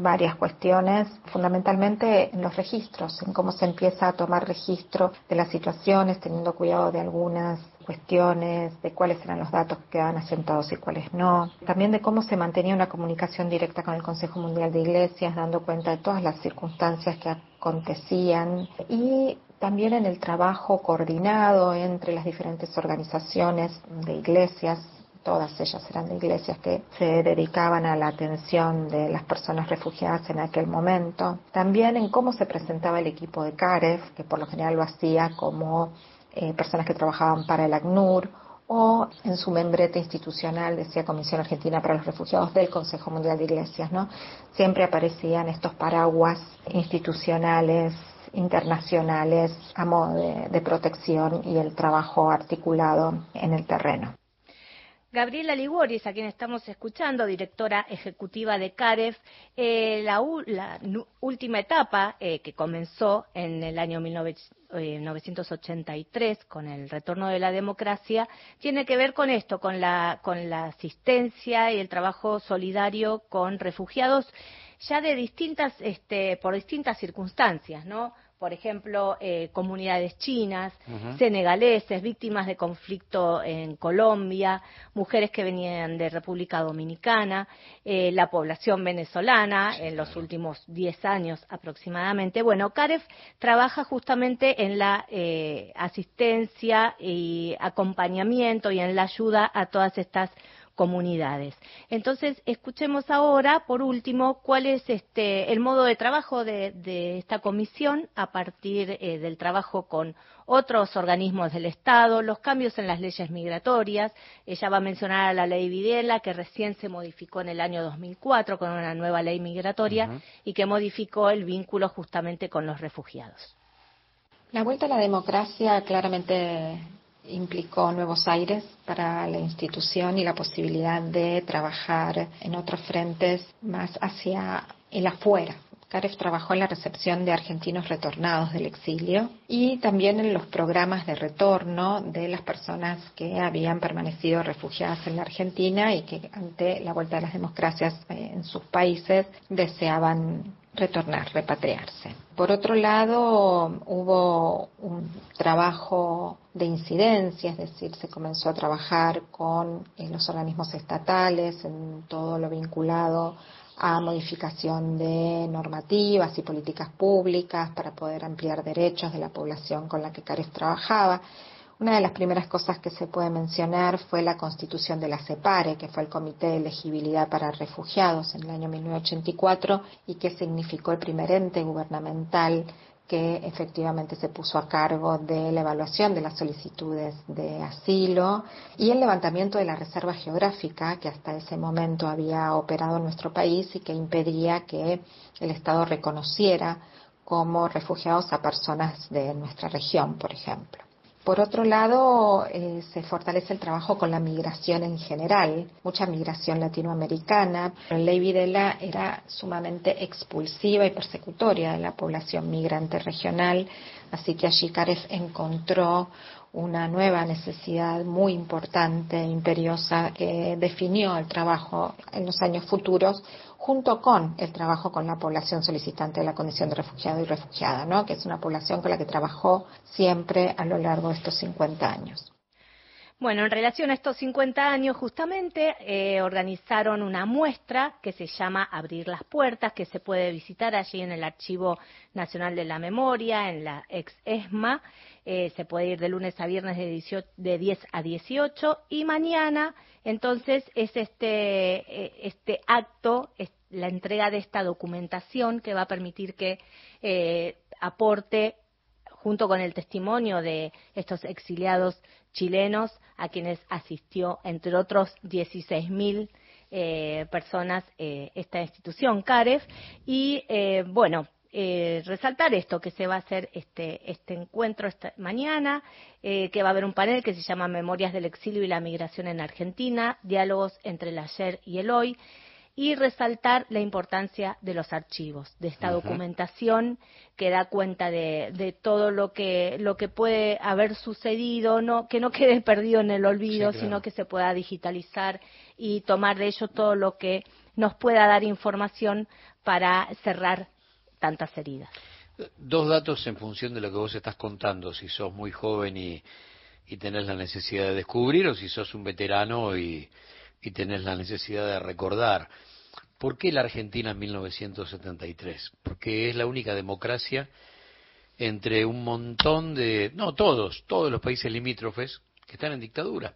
varias cuestiones, fundamentalmente en los registros, en cómo se empieza a tomar registro de las situaciones, teniendo cuidado de algunas cuestiones, de cuáles eran los datos que quedaban asentados y cuáles no. También de cómo se mantenía una comunicación directa con el Consejo Mundial de Iglesias, dando cuenta de todas las circunstancias que acontecían y también en el trabajo coordinado entre las diferentes organizaciones de iglesias todas ellas eran iglesias que se dedicaban a la atención de las personas refugiadas en aquel momento. También en cómo se presentaba el equipo de CAREF, que por lo general lo hacía como eh, personas que trabajaban para el ACNUR o en su membrete institucional decía Comisión Argentina para los Refugiados del Consejo Mundial de Iglesias, ¿no? Siempre aparecían estos paraguas institucionales internacionales a modo de protección y el trabajo articulado en el terreno. Gabriela Liguoris, a quien estamos escuchando, directora ejecutiva de CAREF, eh, la, última etapa eh, que comenzó en el año 1983 eh, con el retorno de la democracia tiene que ver con esto, con la, con la asistencia y el trabajo solidario con refugiados ya de distintas, este, por distintas circunstancias, ¿no? Por ejemplo, eh, comunidades chinas, senegaleses, víctimas de conflicto en Colombia, mujeres que venían de República Dominicana, eh, la población venezolana en los últimos 10 años aproximadamente. Bueno, CAREF trabaja justamente en la eh, asistencia y acompañamiento y en la ayuda a todas estas comunidades. Entonces, escuchemos ahora, por último, cuál es este, el modo de trabajo de, esta comisión a partir eh, del trabajo con otros organismos del Estado, los cambios en las leyes migratorias. Ella va a mencionar a la ley Videla, que recién se modificó en el año 2004 con una nueva ley migratoria y que modificó el vínculo justamente con los refugiados. La vuelta a la democracia claramente implicó nuevos aires para la institución y la posibilidad de trabajar en otros frentes más hacia el afuera. CAREF trabajó en la recepción de argentinos retornados del exilio y también en los programas de retorno de las personas que habían permanecido refugiadas en la Argentina y que ante la vuelta de las democracias eh, en sus países deseaban retornar, repatriarse. Por otro lado, hubo un trabajo de incidencia, es decir, se comenzó a trabajar con eh, los organismos estatales en todo lo vinculado a modificación de normativas y políticas públicas para poder ampliar derechos de la población con la que CARES trabajaba. Una de las primeras cosas que se puede mencionar fue la constitución de la CEPARE, que fue el Comité de Elegibilidad para Refugiados en el año 1984 y que significó el primer ente gubernamental que efectivamente se puso a cargo de la evaluación de las solicitudes de asilo y el levantamiento de la reserva geográfica que hasta ese momento había operado en nuestro país y que impedía que el Estado reconociera como refugiados a personas de nuestra región, por ejemplo. Por otro lado, eh, se fortalece el trabajo con la migración en general, mucha migración latinoamericana. La ley Videla era sumamente expulsiva y persecutoria de la población migrante regional, así que allí Caref encontró una nueva necesidad muy importante, imperiosa, que definió el trabajo en los años futuros junto con el trabajo con la población solicitante de la condición de refugiado y refugiada, ¿no? que es una población con la que trabajó siempre a lo largo de estos 50 años. Bueno, en relación a estos 50 años, justamente eh, organizaron una muestra que se llama Abrir las Puertas, que se puede visitar allí en el Archivo Nacional de la Memoria, en la ex ESMA. Eh, se puede ir de lunes a viernes de, de 10 a 18 y mañana entonces es este, eh, este acto, la entrega de esta documentación que va a permitir que eh, aporte junto con el testimonio de estos exiliados chilenos a quienes asistió, entre otros, 16.000 eh, personas esta institución, CAREF. Y bueno, eh, resaltar esto, que se va a hacer este, este encuentro esta mañana, eh, que va a haber un panel que se llama Memorias del Exilio y la Migración en Argentina, diálogos entre el ayer y el hoy, y resaltar la importancia de los archivos, de esta documentación que da cuenta de, todo lo que, lo que puede haber sucedido, no, que no quede perdido en el olvido, sino que se pueda digitalizar y tomar de ello todo lo que nos pueda dar información para cerrar tantas heridas. Dos datos en función de lo que vos estás contando, si sos muy joven y, y tenés la necesidad de descubrir o si sos un veterano y, y tenés la necesidad de recordar. ¿Por qué la Argentina en 1973? Porque es la única democracia entre un montón de, no todos, todos los países limítrofes que están en dictadura.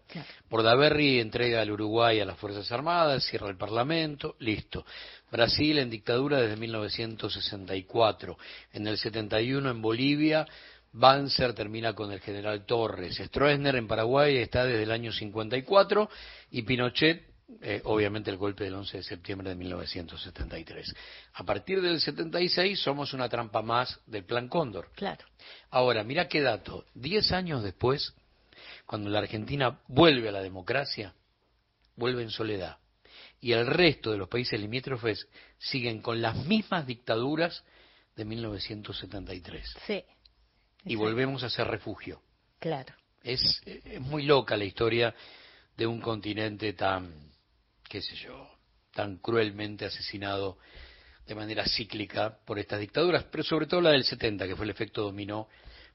Bordaberry entrega al Uruguay a las Fuerzas Armadas, cierra el Parlamento, listo. Brasil en dictadura desde 1964. En el 71 en Bolivia, Banzer termina con el general Torres. Stroessner en Paraguay está desde el año 54 y Pinochet eh, obviamente el golpe del 11 de septiembre de 1973. A partir del 76 somos una trampa más del Plan Cóndor. Claro. Ahora, mira qué dato. Diez años después, cuando la Argentina vuelve a la democracia, vuelve en soledad. Y el resto de los países limítrofes siguen con las mismas dictaduras de 1973. Sí. Y volvemos a ser refugio. Claro. Es, es muy loca la historia de un continente tan qué sé yo, tan cruelmente asesinado de manera cíclica por estas dictaduras, pero sobre todo la del 70, que fue el efecto dominó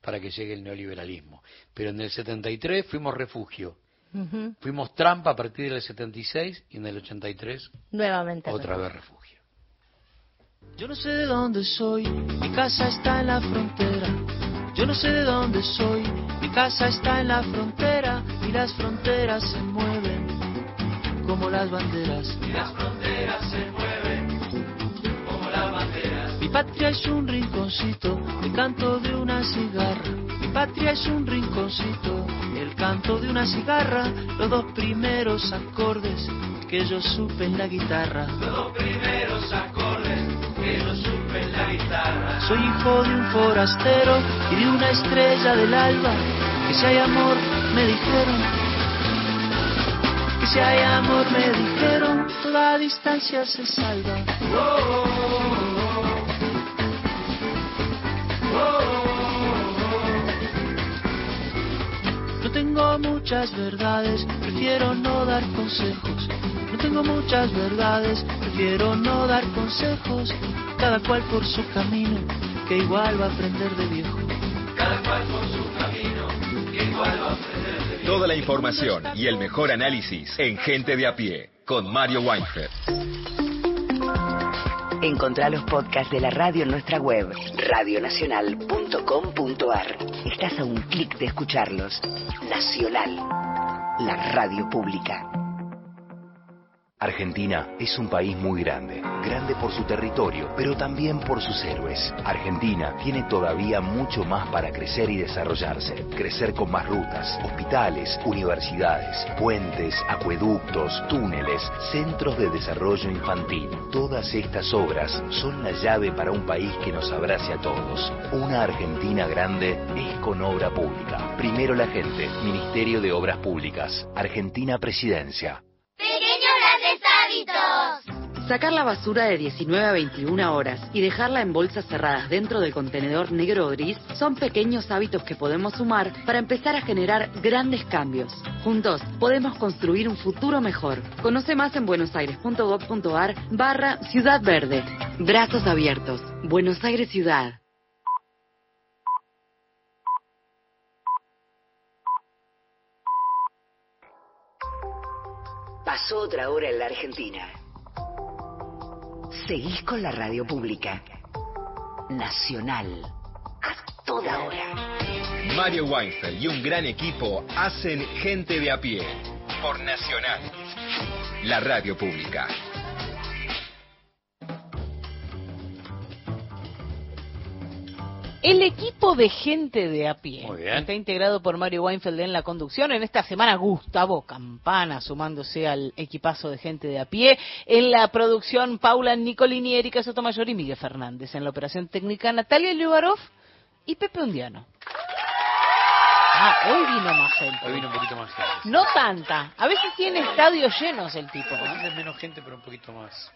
para que llegue el neoliberalismo. Pero en el 73 fuimos refugio, fuimos trampa a partir del 76 y en el 83 nuevamente otra vez refugio. Yo no sé de dónde soy, mi casa está en la frontera. Yo no sé de dónde soy, mi casa está en la frontera y las fronteras se mueven como las banderas. Y las fronteras se mueven patria es un rinconcito, el canto de una cigarra. Mi patria es un rinconcito, el canto de una cigarra. Los dos primeros acordes que yo supe en la guitarra. Los dos primeros acordes que yo supe en la guitarra. Soy hijo de un forastero y de una estrella del alba. Que si hay amor, me dijeron, que si hay amor me dijeron, toda distancia se salva. No tengo muchas verdades, prefiero no dar consejos. No tengo muchas verdades, prefiero no dar consejos. Cada cual por su camino, que igual va a aprender de viejo. Cada cual por su camino, que igual va a aprender Toda la información y el mejor análisis en Gente de a pie con Mario Weinfeld. Encontrá los podcasts de la radio en nuestra web, radionacional.com.ar. Estás a un clic de escucharlos. Nacional, la radio pública. Argentina es un país muy grande, grande por su territorio, pero también por sus héroes. Argentina tiene todavía mucho más para crecer y desarrollarse, crecer con más rutas, hospitales, universidades, puentes, acueductos, túneles, centros de desarrollo infantil. Todas estas obras son la llave para un país que nos abrace a todos. Una Argentina grande es con obra pública. Primero la gente, Ministerio de Obras Públicas, Argentina Presidencia. Sacar la basura de 19 a 21 horas y dejarla en bolsas cerradas dentro del contenedor negro o gris son pequeños hábitos que podemos sumar para empezar a generar grandes cambios. Juntos podemos construir un futuro mejor. Conoce más en buenosaires.gov.ar barra Ciudad Verde. Brazos abiertos. Buenos Aires Ciudad. Pasó otra hora en la Argentina. Seguís con la radio pública. Nacional. A toda hora. Mario Weinfeld y un gran equipo hacen Gente de a pie por Nacional. La radio pública. El equipo de gente de a pie está integrado por Mario Weinfeld en la conducción. En esta semana Gustavo Campana sumándose al equipazo de gente de a pie. En la producción Paula Nicolini, Erika Sotomayor y Miguel Fernández. En la operación técnica Natalia Liubarov y Pepe Undiano. Ah, hoy vino más gente. Hoy vino un poquito más gente. No tanta. A veces tiene estadios llenos el tipo. Tiene menos gente, pero un poquito más.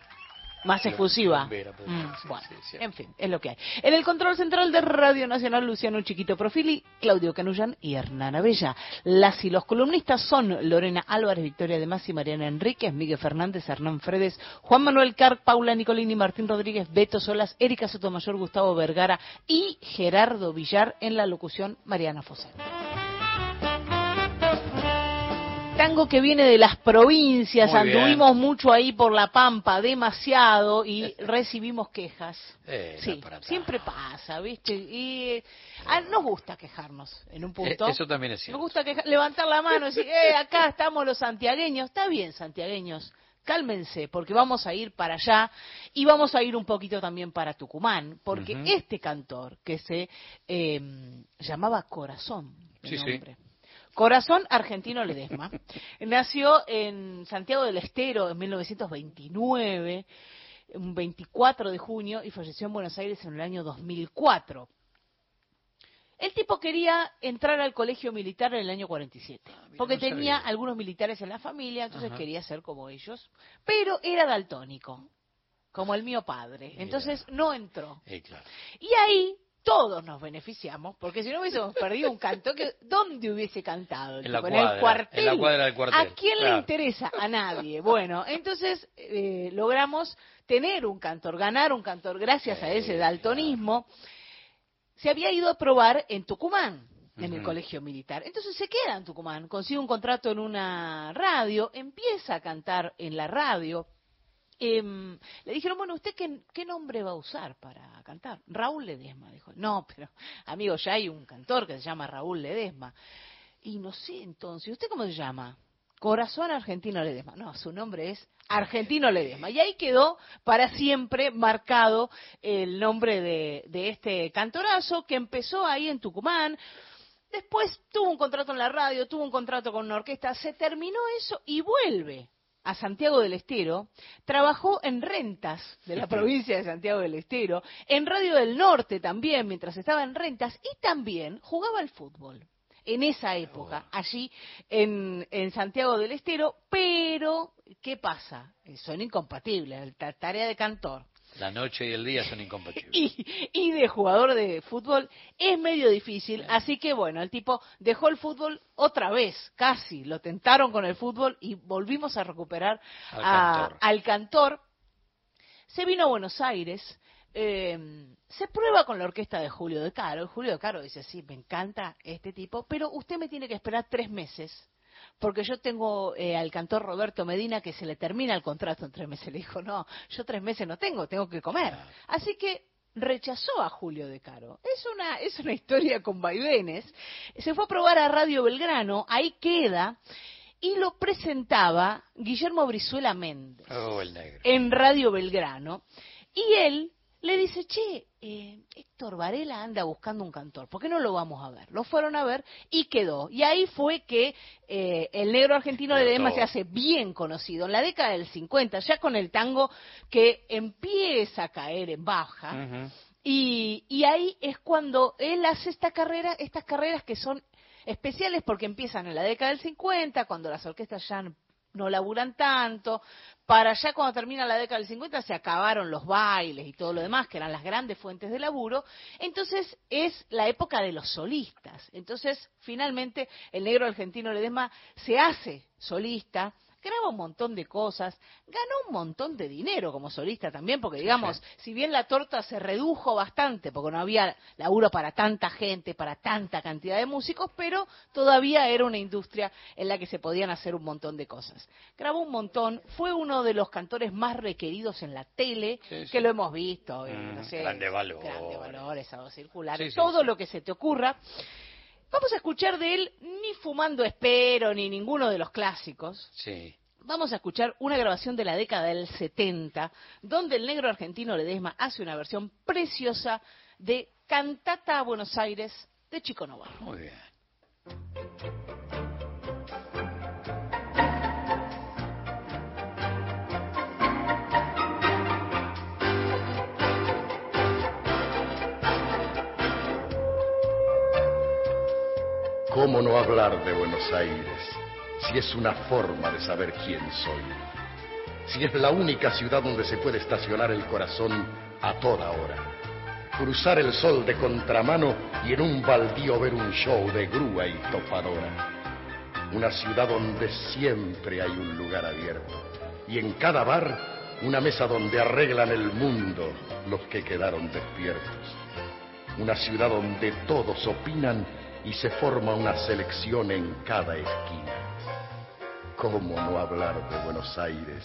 Más efusiva. Pues, Mm, sí, bueno, sí, en fin, es lo que hay. En el control central de Radio Nacional, Luciano Chiquito Profili, Claudio Canullán y Hernana Bella. Las y los columnistas son Lorena Álvarez, Victoria de Masi, Mariana Enríquez, Miguel Fernández, Hernán Fredes, Juan Manuel Carp, Paula Nicolini, Martín Rodríguez, Beto Solas, Erika Sotomayor, Gustavo Vergara y Gerardo Villar en la locución Mariana Fosé. Tango que viene de las provincias, Muy bien. anduvimos mucho ahí por la Pampa, demasiado, y recibimos quejas. Eh, Sí, siempre pasa, ¿viste? Y eh, ah, nos gusta quejarnos en un punto. Eh, eso también es Nos cierto. gusta queja- levantar la mano y decir, eh, acá estamos los santiagueños. Está bien, santiagueños, cálmense, porque vamos a ir para allá y vamos a ir un poquito también para Tucumán, porque este cantor que se eh, llamaba Corazón, el Sí, sí. Corazón Argentino Ledesma. Nació en Santiago del Estero en 1929, un 24 de junio, y falleció en Buenos Aires en el año 2004. El tipo quería entrar al colegio militar en el año 47, porque Ah, no tenía algunos militares en la familia, entonces Ajá. quería ser como ellos, pero era daltónico, como el mío padre, entonces no entró. Eh, claro. Y ahí todos nos beneficiamos, porque si no hubiésemos perdido un canto, que ¿dónde hubiese cantado? En la cuadra, el cuartel. en la cuadra del cuartel, ¿A quién le interesa? A nadie. Bueno, entonces eh, logramos tener un cantor, ganar un cantor gracias a ese daltonismo. Se había ido a probar en Tucumán, en el colegio militar. Entonces se queda en Tucumán, consigue un contrato en una radio, empieza a cantar en la radio. Em, le dijeron, bueno, ¿usted qué, nombre va a usar para cantar? Raúl Ledesma, dijo. No, pero, amigo, ya hay un cantor que se llama Raúl Ledesma. Y no sé, entonces, ¿usted cómo se llama? Corazón Argentino Ledesma. No, su nombre es Argentino Ledesma. Y ahí quedó para siempre marcado el nombre de este cantorazo que empezó ahí en Tucumán. Después tuvo un contrato en la radio, tuvo un contrato con una orquesta, se terminó eso y vuelve a Santiago del Estero, trabajó en rentas de la provincia de Santiago del Estero, en Radio del Norte también, mientras estaba en rentas, y también jugaba al fútbol en esa época, allí en, en Santiago del Estero, pero ¿qué pasa? Eh, Son incompatibles, la tarea de cantor La noche y el día son incompatibles. y, y de jugador de fútbol es medio difícil, así que bueno, el tipo dejó el fútbol otra vez, casi, lo tentaron con el fútbol y volvimos a recuperar Al a- cantor. al cantor. Se vino a Buenos Aires, eh, se prueba con la orquesta de Julio de Caro, Julio de Caro dice, sí, me encanta este tipo, pero usted me tiene que esperar tres meses porque yo tengo eh, al cantor Roberto Medina que se le termina el contrato en tres meses. Le dijo, no, yo tres meses no tengo, tengo que comer. Así que rechazó a Julio de Caro. Es una, es una historia con vaivenes. Se fue a probar a Radio Belgrano, ahí queda, y lo presentaba Guillermo Brizuela Méndez Oh, en Radio Belgrano, y él le dice, che, eh, Héctor Varela anda buscando un cantor, ¿por qué no lo vamos a ver? Lo fueron a ver y quedó. Y ahí fue que eh, el negro argentino de Ledesma se hace bien conocido. En la década del 50, ya con el tango que empieza a caer en baja, y, y ahí es cuando él hace esta carrera, estas carreras que son especiales porque empiezan en la década del 50, cuando las orquestas ya no laburan tanto, para allá cuando termina la década del 50 se acabaron los bailes y todo lo demás, que eran las grandes fuentes de laburo, entonces es la época de los solistas. Entonces, finalmente, el negro argentino Ledesma se hace solista, graba un montón de cosas, ganó un montón de dinero como solista también, porque digamos, si bien la torta se redujo bastante, porque no había laburo para tanta gente, para tanta cantidad de músicos, pero todavía era una industria en la que se podían hacer un montón de cosas. Grabó un montón, fue uno de los cantores más requeridos en la tele, Sí, sí. que lo hemos visto, Mm, no sé, grande valor. grande valor, Sí, sí, todo lo que se te ocurra. Vamos a escuchar de él ni Fumando Espero, ni ninguno de los clásicos. Sí. Vamos a escuchar una grabación de la década del 70, donde el negro argentino Ledesma hace una versión preciosa de Cantata a Buenos Aires de Chico Novarro. Muy bien. ¿Cómo no hablar de Buenos Aires si es una forma de saber quién soy? si es la única ciudad donde se puede estacionar el corazón a toda hora. Cruzar el sol de contramano y en un baldío ver un show de grúa y topadora. Una ciudad donde siempre hay un lugar abierto. Y en cada bar una mesa donde arreglan el mundo los que quedaron despiertos. Una ciudad donde todos opinan y se forma una selección en cada esquina. ¿Cómo no hablar de Buenos Aires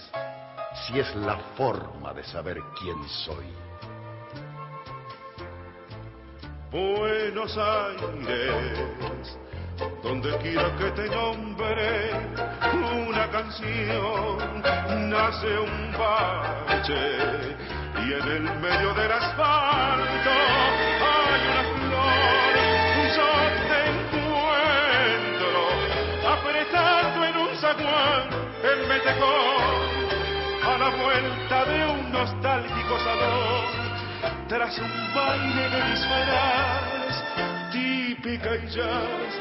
si es la forma de saber quién soy? Buenos Aires, donde quiera que te nombre una canción, nace un bache y en el medio del asfalto el metejón a la vuelta de un nostálgico salón tras un baile de disfraz, típica y jazz,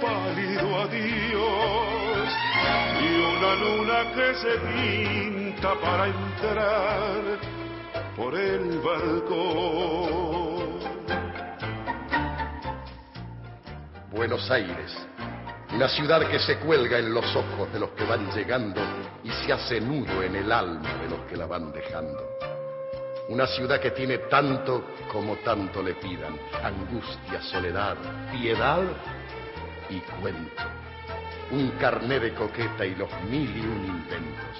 pálido adiós, y una luna que se pinta para entrar por el balcón. Buenos Aires, una ciudad que se cuelga en los ojos de los que van llegando y se hace nudo en el alma de los que la van dejando. Una ciudad que tiene tanto como tanto le pidan, angustia, soledad, piedad y cuento. Un carné de coqueta y los mil y un inventos.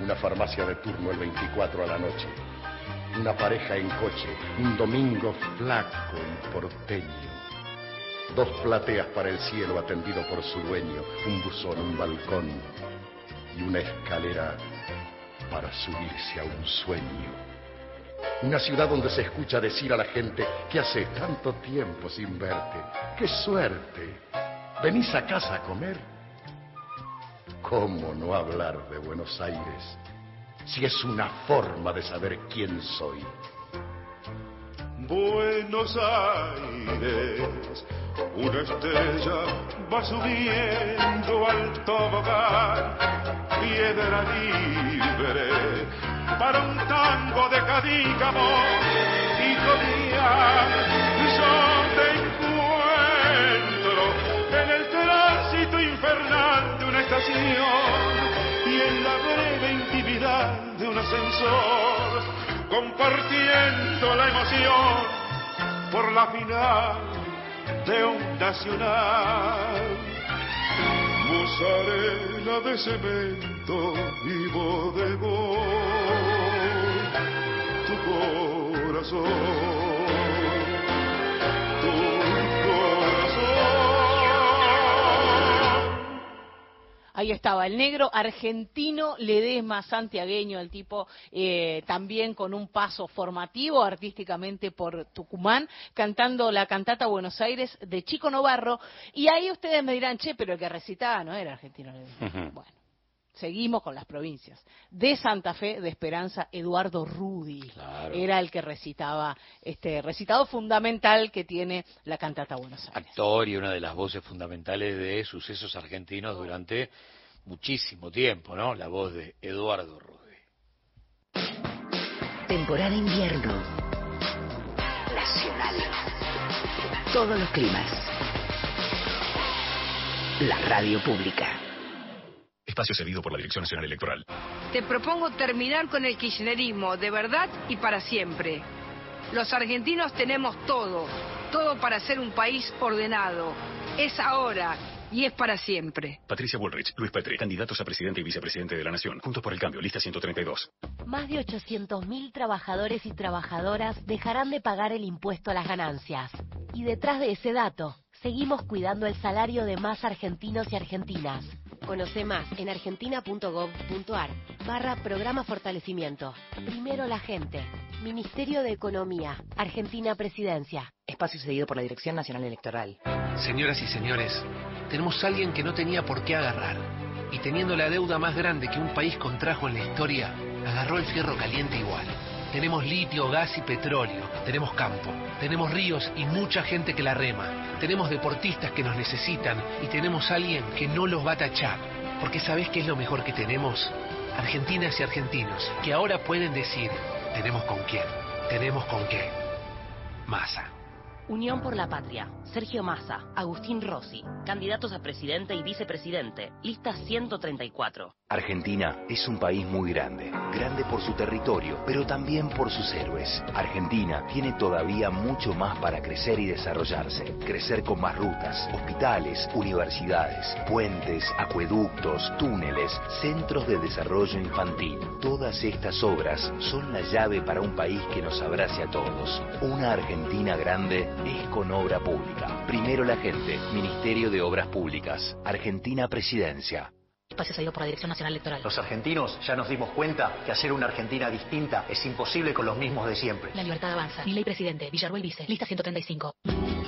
Una farmacia de turno el 24 a la noche. Una pareja en coche, un domingo flaco y porteño. Dos plateas para el cielo atendido por su dueño, un buzón, un balcón y una escalera para subirse a un sueño. Una ciudad donde se escucha decir a la gente que hace tanto tiempo sin verte. ¡Qué suerte! ¿Venís a casa a comer? ¿Cómo no hablar de Buenos Aires si es una forma de saber quién soy? Buenos Aires, una estrella va subiendo al tobogán, piedra libre para un tango de cadígamo y comía yo te encuentro en el tránsito infernal de una estación y en la breve intimidad de un ascensor compartiendo la emoción por la final de un nacional. Musarela de cemento y bodegón tu corazón Ahí estaba, el negro argentino Ledesma santiagueño, el tipo eh, también con un paso formativo artísticamente por Tucumán, cantando la cantata Buenos Aires de Chico Novarro. Y ahí ustedes me dirán, che, pero el que recitaba no era argentino Ledesma. Bueno, seguimos con las provincias. De Santa Fe, de Esperanza, Eduardo Rudi era el que recitaba, este recitado fundamental que tiene la cantata Buenos Aires. Actor y una de las voces fundamentales de sucesos argentinos durante muchísimo tiempo, ¿no? La voz de Eduardo Rudi. Temporada invierno. Nacional. Todos los climas. La radio pública. Espacio cedido por la Dirección Nacional Electoral. Te propongo terminar con el kirchnerismo de verdad y para siempre. Los argentinos tenemos todo, todo para ser un país ordenado. Es ahora y es para siempre. Patricia Bullrich, Luis Petri, candidatos a presidente y vicepresidente de la Nación. Juntos por el cambio, lista 132. Más de 800.000 trabajadores y trabajadoras dejarán de pagar el impuesto a las ganancias. Y detrás de ese dato, seguimos cuidando el salario de más argentinos y argentinas. Conoce más en argentina.gov.ar barra programa fortalecimiento. Primero la gente. Ministerio de Economía. Argentina Presidencia. Espacio cedido por la Dirección Nacional Electoral. Señoras y señores, tenemos a alguien que no tenía por qué agarrar. Y teniendo la deuda más grande que un país contrajo en la historia, agarró el fierro caliente igual. Tenemos litio, gas y petróleo. Tenemos campo. Tenemos ríos y mucha gente que la rema. Tenemos deportistas que nos necesitan y tenemos alguien que no los va a tachar. Porque ¿sabés qué es lo mejor que tenemos? Argentinas y argentinos que ahora pueden decir, tenemos con quién, tenemos con qué. Masa. Unión por la Patria. Sergio Massa, Agustín Rossi, candidatos a presidente y vicepresidente. Lista 134. Argentina es un país muy grande, grande por su territorio, pero también por sus héroes. Argentina tiene todavía mucho más para crecer y desarrollarse, crecer con más rutas, hospitales, universidades, puentes, acueductos, túneles, centros de desarrollo infantil. Todas estas obras son la llave para un país que nos abrace a todos. Una Argentina grande es con obra pública. Primero la gente, Ministerio de Obras Públicas, Argentina Presidencia. Espacio cedido por la Dirección Nacional Electoral. Los argentinos ya nos dimos cuenta que hacer una Argentina distinta es imposible con los mismos de siempre. La libertad avanza. Mi ley presidente, Villarruel Vice, lista 135.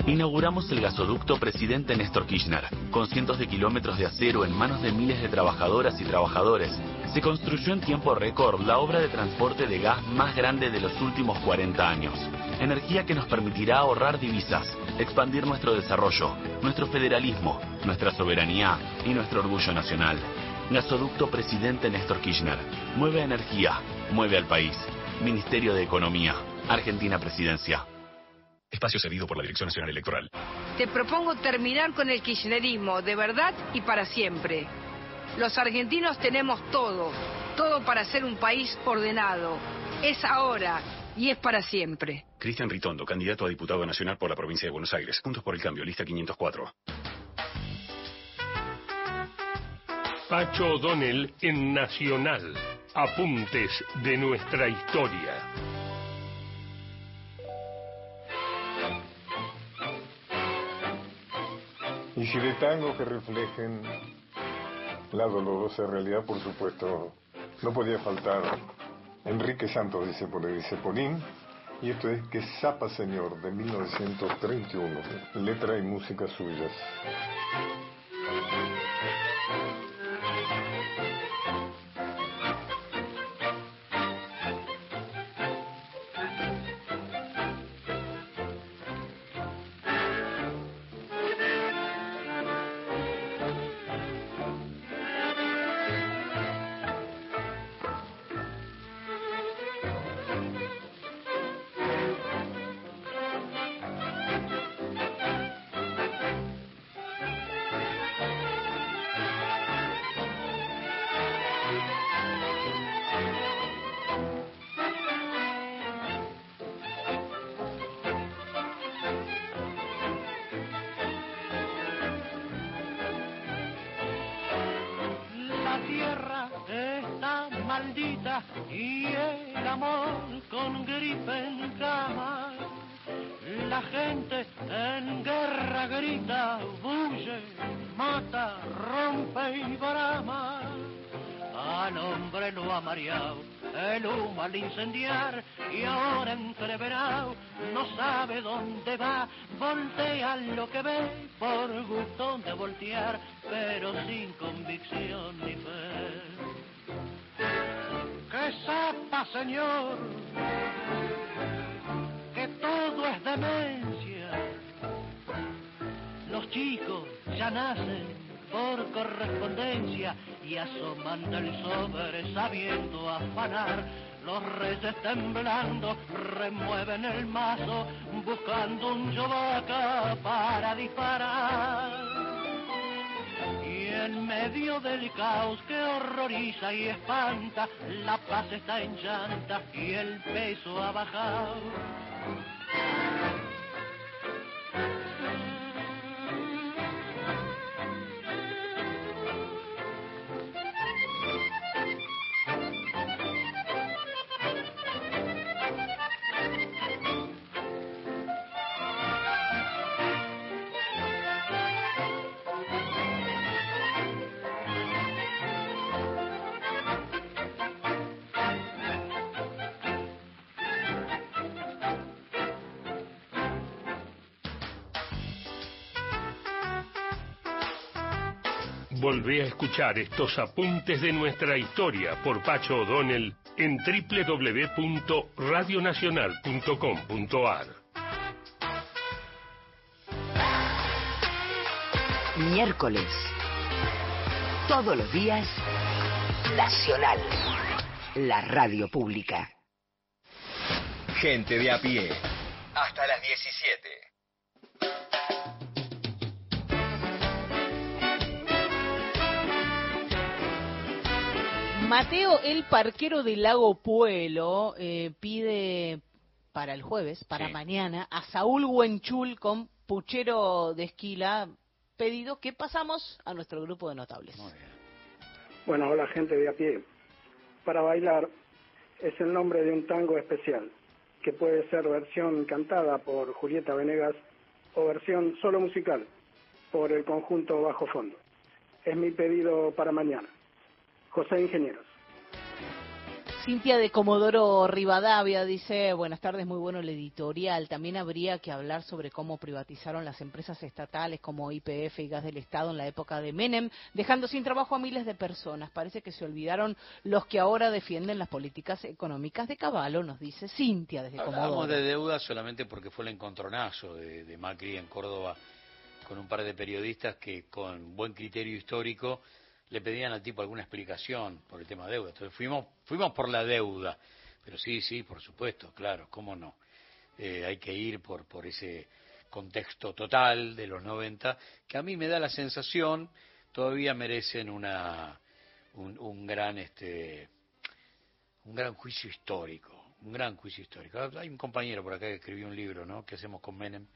Inauguramos el gasoducto Presidente Néstor Kirchner, con cientos de kilómetros de acero en manos de miles de trabajadoras y trabajadores. Se construyó en tiempo récord la obra de transporte de gas más grande de los últimos 40 años. Energía que nos permitirá ahorrar divisas, expandir nuestro desarrollo, nuestro federalismo, nuestra soberanía y nuestro orgullo nacional. Gasoducto Presidente Néstor Kirchner. Mueve energía, mueve al país. Ministerio de Economía. Argentina Presidencia. Espacio cedido por la Dirección Nacional Electoral. Te propongo terminar con el kirchnerismo de verdad y para siempre. Los argentinos tenemos todo, todo para ser un país ordenado. Es ahora y es para siempre. Cristian Ritondo, candidato a diputado nacional por la provincia de Buenos Aires. Puntos por el cambio, lista 504. Pacho O'Donnell en Nacional. Apuntes de nuestra historia. Y si de tango que reflejen la dolorosa realidad, por supuesto, no podía faltar Enrique Santos dice por dice Polín, y esto es Que Zapa Señor de 1931, letra y música suyas. Voltea lo que ve por gusto de voltear, pero sin convicción ni fe. ¡Que sepa, señor, que todo es demencia! Los chicos ya nacen por correspondencia y asoman del sobre sabiendo afanar. Los reyes temblando remueven el mazo buscando un yovaca para disparar. Y en medio del caos que horroriza y espanta, la paz está en llanta y el peso ha bajado. Volvé a escuchar estos apuntes de nuestra historia por Pacho O'Donnell en www.radionacional.com.ar. Miércoles. Todos los días, Nacional, la radio pública. Gente de a pie. Hasta las 17. Mateo, el parquero del lago Puelo, eh, pide para el jueves, para Sí. mañana, a Saúl Huenchul con puchero de esquila, pedido que pasamos a nuestro grupo de notables. Bueno, hola gente de a pie. Para bailar es el nombre de un tango especial, que puede ser versión cantada por Julieta Venegas o versión solo musical por el conjunto Bajo Fondo. Es mi pedido para mañana. José Ingenieros. Cintia de Comodoro Rivadavia dice, buenas tardes, muy bueno el editorial. También habría que hablar sobre cómo privatizaron las empresas estatales como IPF y Gas del Estado en la época de Menem, dejando sin trabajo a miles de personas. Parece que se olvidaron los que ahora defienden las políticas económicas de Caballo, nos dice Cintia desde Hablábamos Comodoro. de deuda solamente porque fue el encontronazo de, de Macri en Córdoba con un par de periodistas que con buen criterio histórico le pedían al tipo alguna explicación por el tema de deuda. Entonces fuimos, fuimos por la deuda. Pero sí, sí, por supuesto, claro, cómo no. Eh, hay que ir por, por ese contexto total de los 90, que a mí me da la sensación todavía merecen una, un, gran este un gran juicio histórico, un gran juicio histórico. Hay un compañero por acá que escribió un libro, ¿no? Que hacemos con Menem,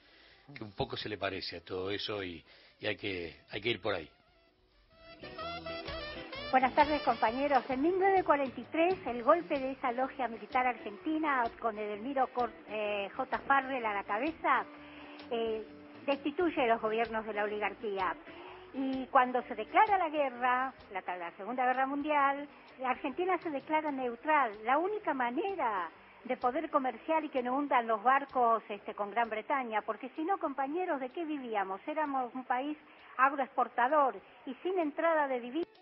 que un poco se le parece a todo eso y, y hay que hay que ir por ahí. Buenas tardes compañeros. En 1943 el golpe de esa logia militar argentina con Edelmiro eh, J. Farrell a la cabeza eh, destituye los gobiernos de la oligarquía. Y cuando se declara la guerra, la, la Segunda Guerra Mundial, la Argentina se declara neutral. La única manera de poder comerciar y que no hundan los barcos este, con Gran Bretaña, porque si no, compañeros, ¿de qué vivíamos? Éramos un país agroexportador y sin entrada de divisas.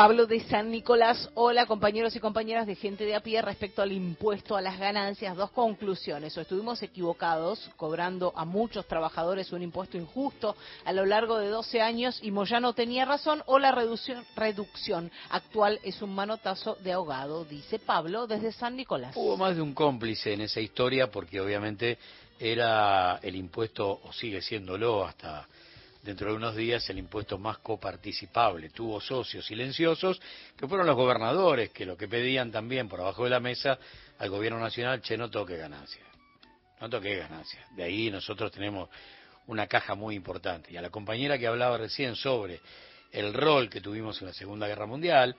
Pablo de San Nicolás, hola compañeros y compañeras de gente de a pie respecto al impuesto a las ganancias. Dos conclusiones. O estuvimos equivocados cobrando a muchos trabajadores un impuesto injusto a lo largo de 12 años y Moyano tenía razón o la reducción, reducción actual es un manotazo de ahogado, dice Pablo desde San Nicolás. Hubo más de un cómplice en esa historia porque obviamente era el impuesto, o sigue siéndolo hasta dentro de unos días, el impuesto más coparticipable. Tuvo socios silenciosos que fueron los gobernadores, que lo que pedían también por abajo de la mesa al gobierno nacional, che, no toque ganancias. No toque ganancias. De ahí nosotros tenemos una caja muy importante. Y a la compañera que hablaba recién sobre el rol que tuvimos en la Segunda Guerra Mundial,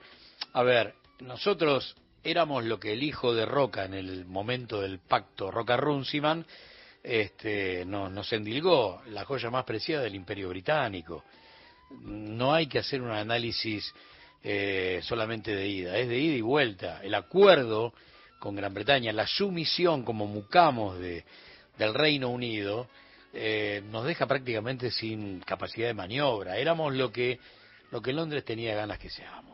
a ver, nosotros éramos lo que el hijo de Roca en el momento del pacto Roca-Runciman este, no, nos endilgó, la joya más preciada del Imperio Británico. No hay que hacer un análisis eh, solamente de ida, es de ida y vuelta. El acuerdo con Gran Bretaña, la sumisión como mucamos de, del Reino Unido, eh, nos deja prácticamente sin capacidad de maniobra. Éramos lo que, lo que Londres tenía ganas que seamos.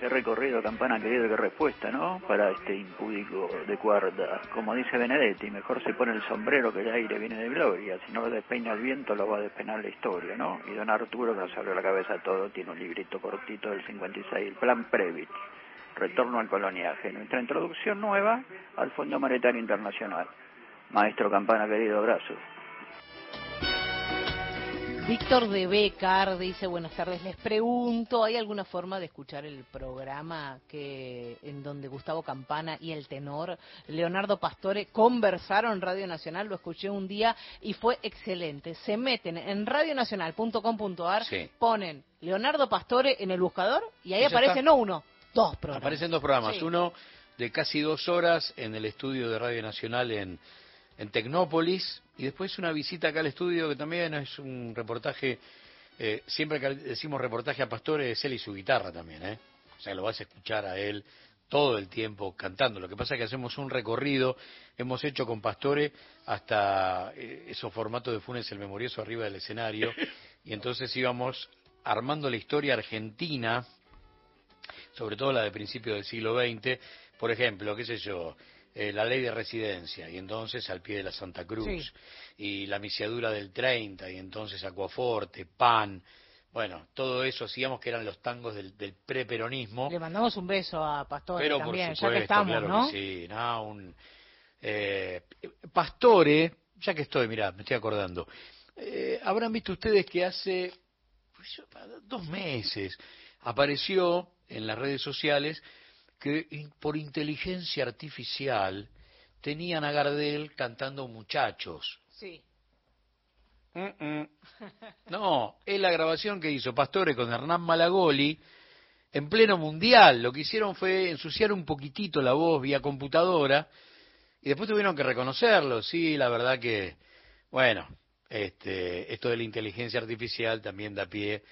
Qué recorrido, campana querido, qué respuesta, ¿no? Para este impúdico de cuarta. Como dice Benedetti, mejor se pone el sombrero que el aire viene de gloria. Si no lo despeina el viento, lo va a despeinar la historia, ¿no? Y don Arturo, que nos abrió la cabeza todo, tiene un librito cortito del 56, el Plan Previt, Retorno al coloniaje. Nuestra introducción nueva al Fondo Monetario Internacional. Maestro Campana querido, abrazo. Víctor de Becar dice, buenas tardes, les pregunto, ¿hay alguna forma de escuchar el programa que en donde Gustavo Campana y el tenor Leonardo Pastore conversaron en Radio Nacional? Lo escuché un día y fue excelente. Se meten en radionacional.com.ar, Sí. ponen Leonardo Pastore en el buscador y ahí aparece no uno, dos programas. Aparecen dos programas, Sí. uno de casi dos horas en el estudio de Radio Nacional en, en Tecnópolis y después una visita acá al estudio que también es un reportaje, eh, siempre que decimos reportaje a Pastore es él y su guitarra también, ¿eh? O sea, lo vas a escuchar a él todo el tiempo cantando. Lo que pasa es que hacemos un recorrido, hemos hecho con Pastore hasta eh, esos formatos de Funes el Memorioso arriba del escenario y entonces íbamos armando la historia argentina sobre todo la de principios del siglo XX, por ejemplo, qué sé yo, eh, la ley de residencia, y entonces al pie de la Santa Cruz, Sí. y la misiadura del 30, y entonces Acuaforte, PAN, Bueno, todo eso hacíamos que eran los tangos del, del preperonismo. Le mandamos un beso a Pastore Pero también, por supuesto, ya que estamos, claro ¿no? que sí, no, un, eh, Pastore, ya que estoy, mirá, me estoy acordando, eh, habrán visto ustedes que hace pues, dos meses apareció en las redes sociales que por inteligencia artificial tenían a Gardel cantando muchachos. Sí. No, es la grabación que hizo Pastore con Hernán Malagoli en pleno mundial. Lo que hicieron fue ensuciar un poquitito la voz vía computadora y después tuvieron que reconocerlo. Sí, la verdad que, bueno, este, esto de la inteligencia artificial también da pie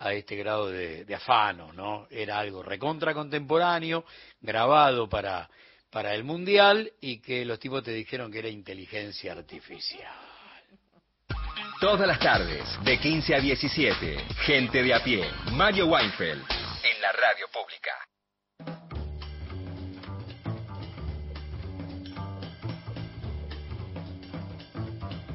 a este grado de, de afano, ¿no? Era algo recontra contemporáneo, grabado para, para el mundial y que los tipos te dijeron que era inteligencia artificial. Todas las tardes, de 15 a 17, gente de a pie, Mario Weinfeld, en la radio pública.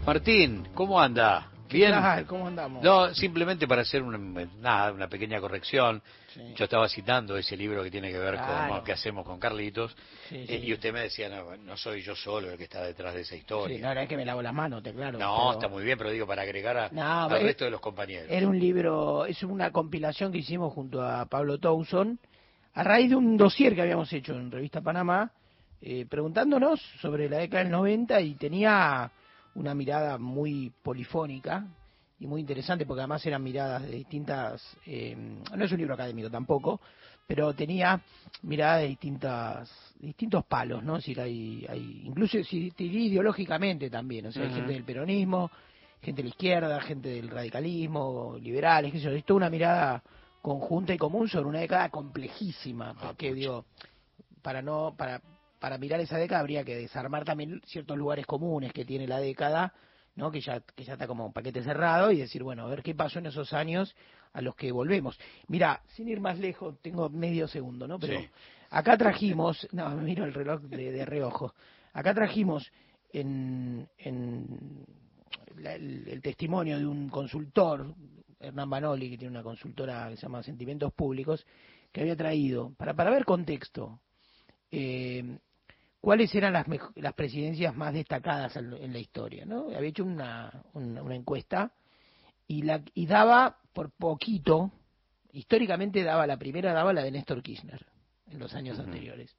Martín, ¿cómo anda? ¿Bien? tal? ¿Cómo andamos? No, simplemente para hacer una, nada, una pequeña corrección. Sí. Yo estaba citando ese libro que tiene que ver Claro. con lo que hacemos con Carlitos. Sí, eh, y usted me decía, no, no soy yo solo el que está detrás de esa historia. la verdad es que me lavo las manos, te claro. no, pero está muy bien, pero digo, para agregar a- No, al resto de los compañeros. Era un libro, es una compilación que hicimos junto a Pablo Towson, a raíz de un dossier que habíamos hecho en Revista Panamá, eh, preguntándonos sobre la década del 90 y tenía una mirada muy polifónica y muy interesante porque además eran miradas de distintas, eh, no es un libro académico tampoco, pero tenía miradas de distintas distintos palos, ¿no? Es decir, hay, hay incluso si ideológicamente también, o sea, hay gente del peronismo, gente de la izquierda, gente del radicalismo, liberales, sé yo, es toda una mirada conjunta y común sobre una década complejísima, porque digo, para no para para mirar esa década habría que desarmar también ciertos lugares comunes que tiene la década, ¿no? Que ya que ya está como un paquete cerrado y decir, bueno, a ver qué pasó en esos años a los que volvemos. Mira, sin ir más lejos, tengo medio segundo, ¿no? Pero Sí. acá trajimos, no, me miro el reloj de, de reojo. Acá trajimos en, en la- el, el testimonio de un consultor, Hernán Banoli, que tiene una consultora que se llama Sentimientos Públicos, que había traído, para, para ver contexto, eh, cuáles eran las, las presidencias más destacadas en, en la historia. ¿no? Había hecho una, una, una encuesta y, la, y daba por poquito, históricamente daba la primera, daba la de Néstor Kirchner en los años anteriores.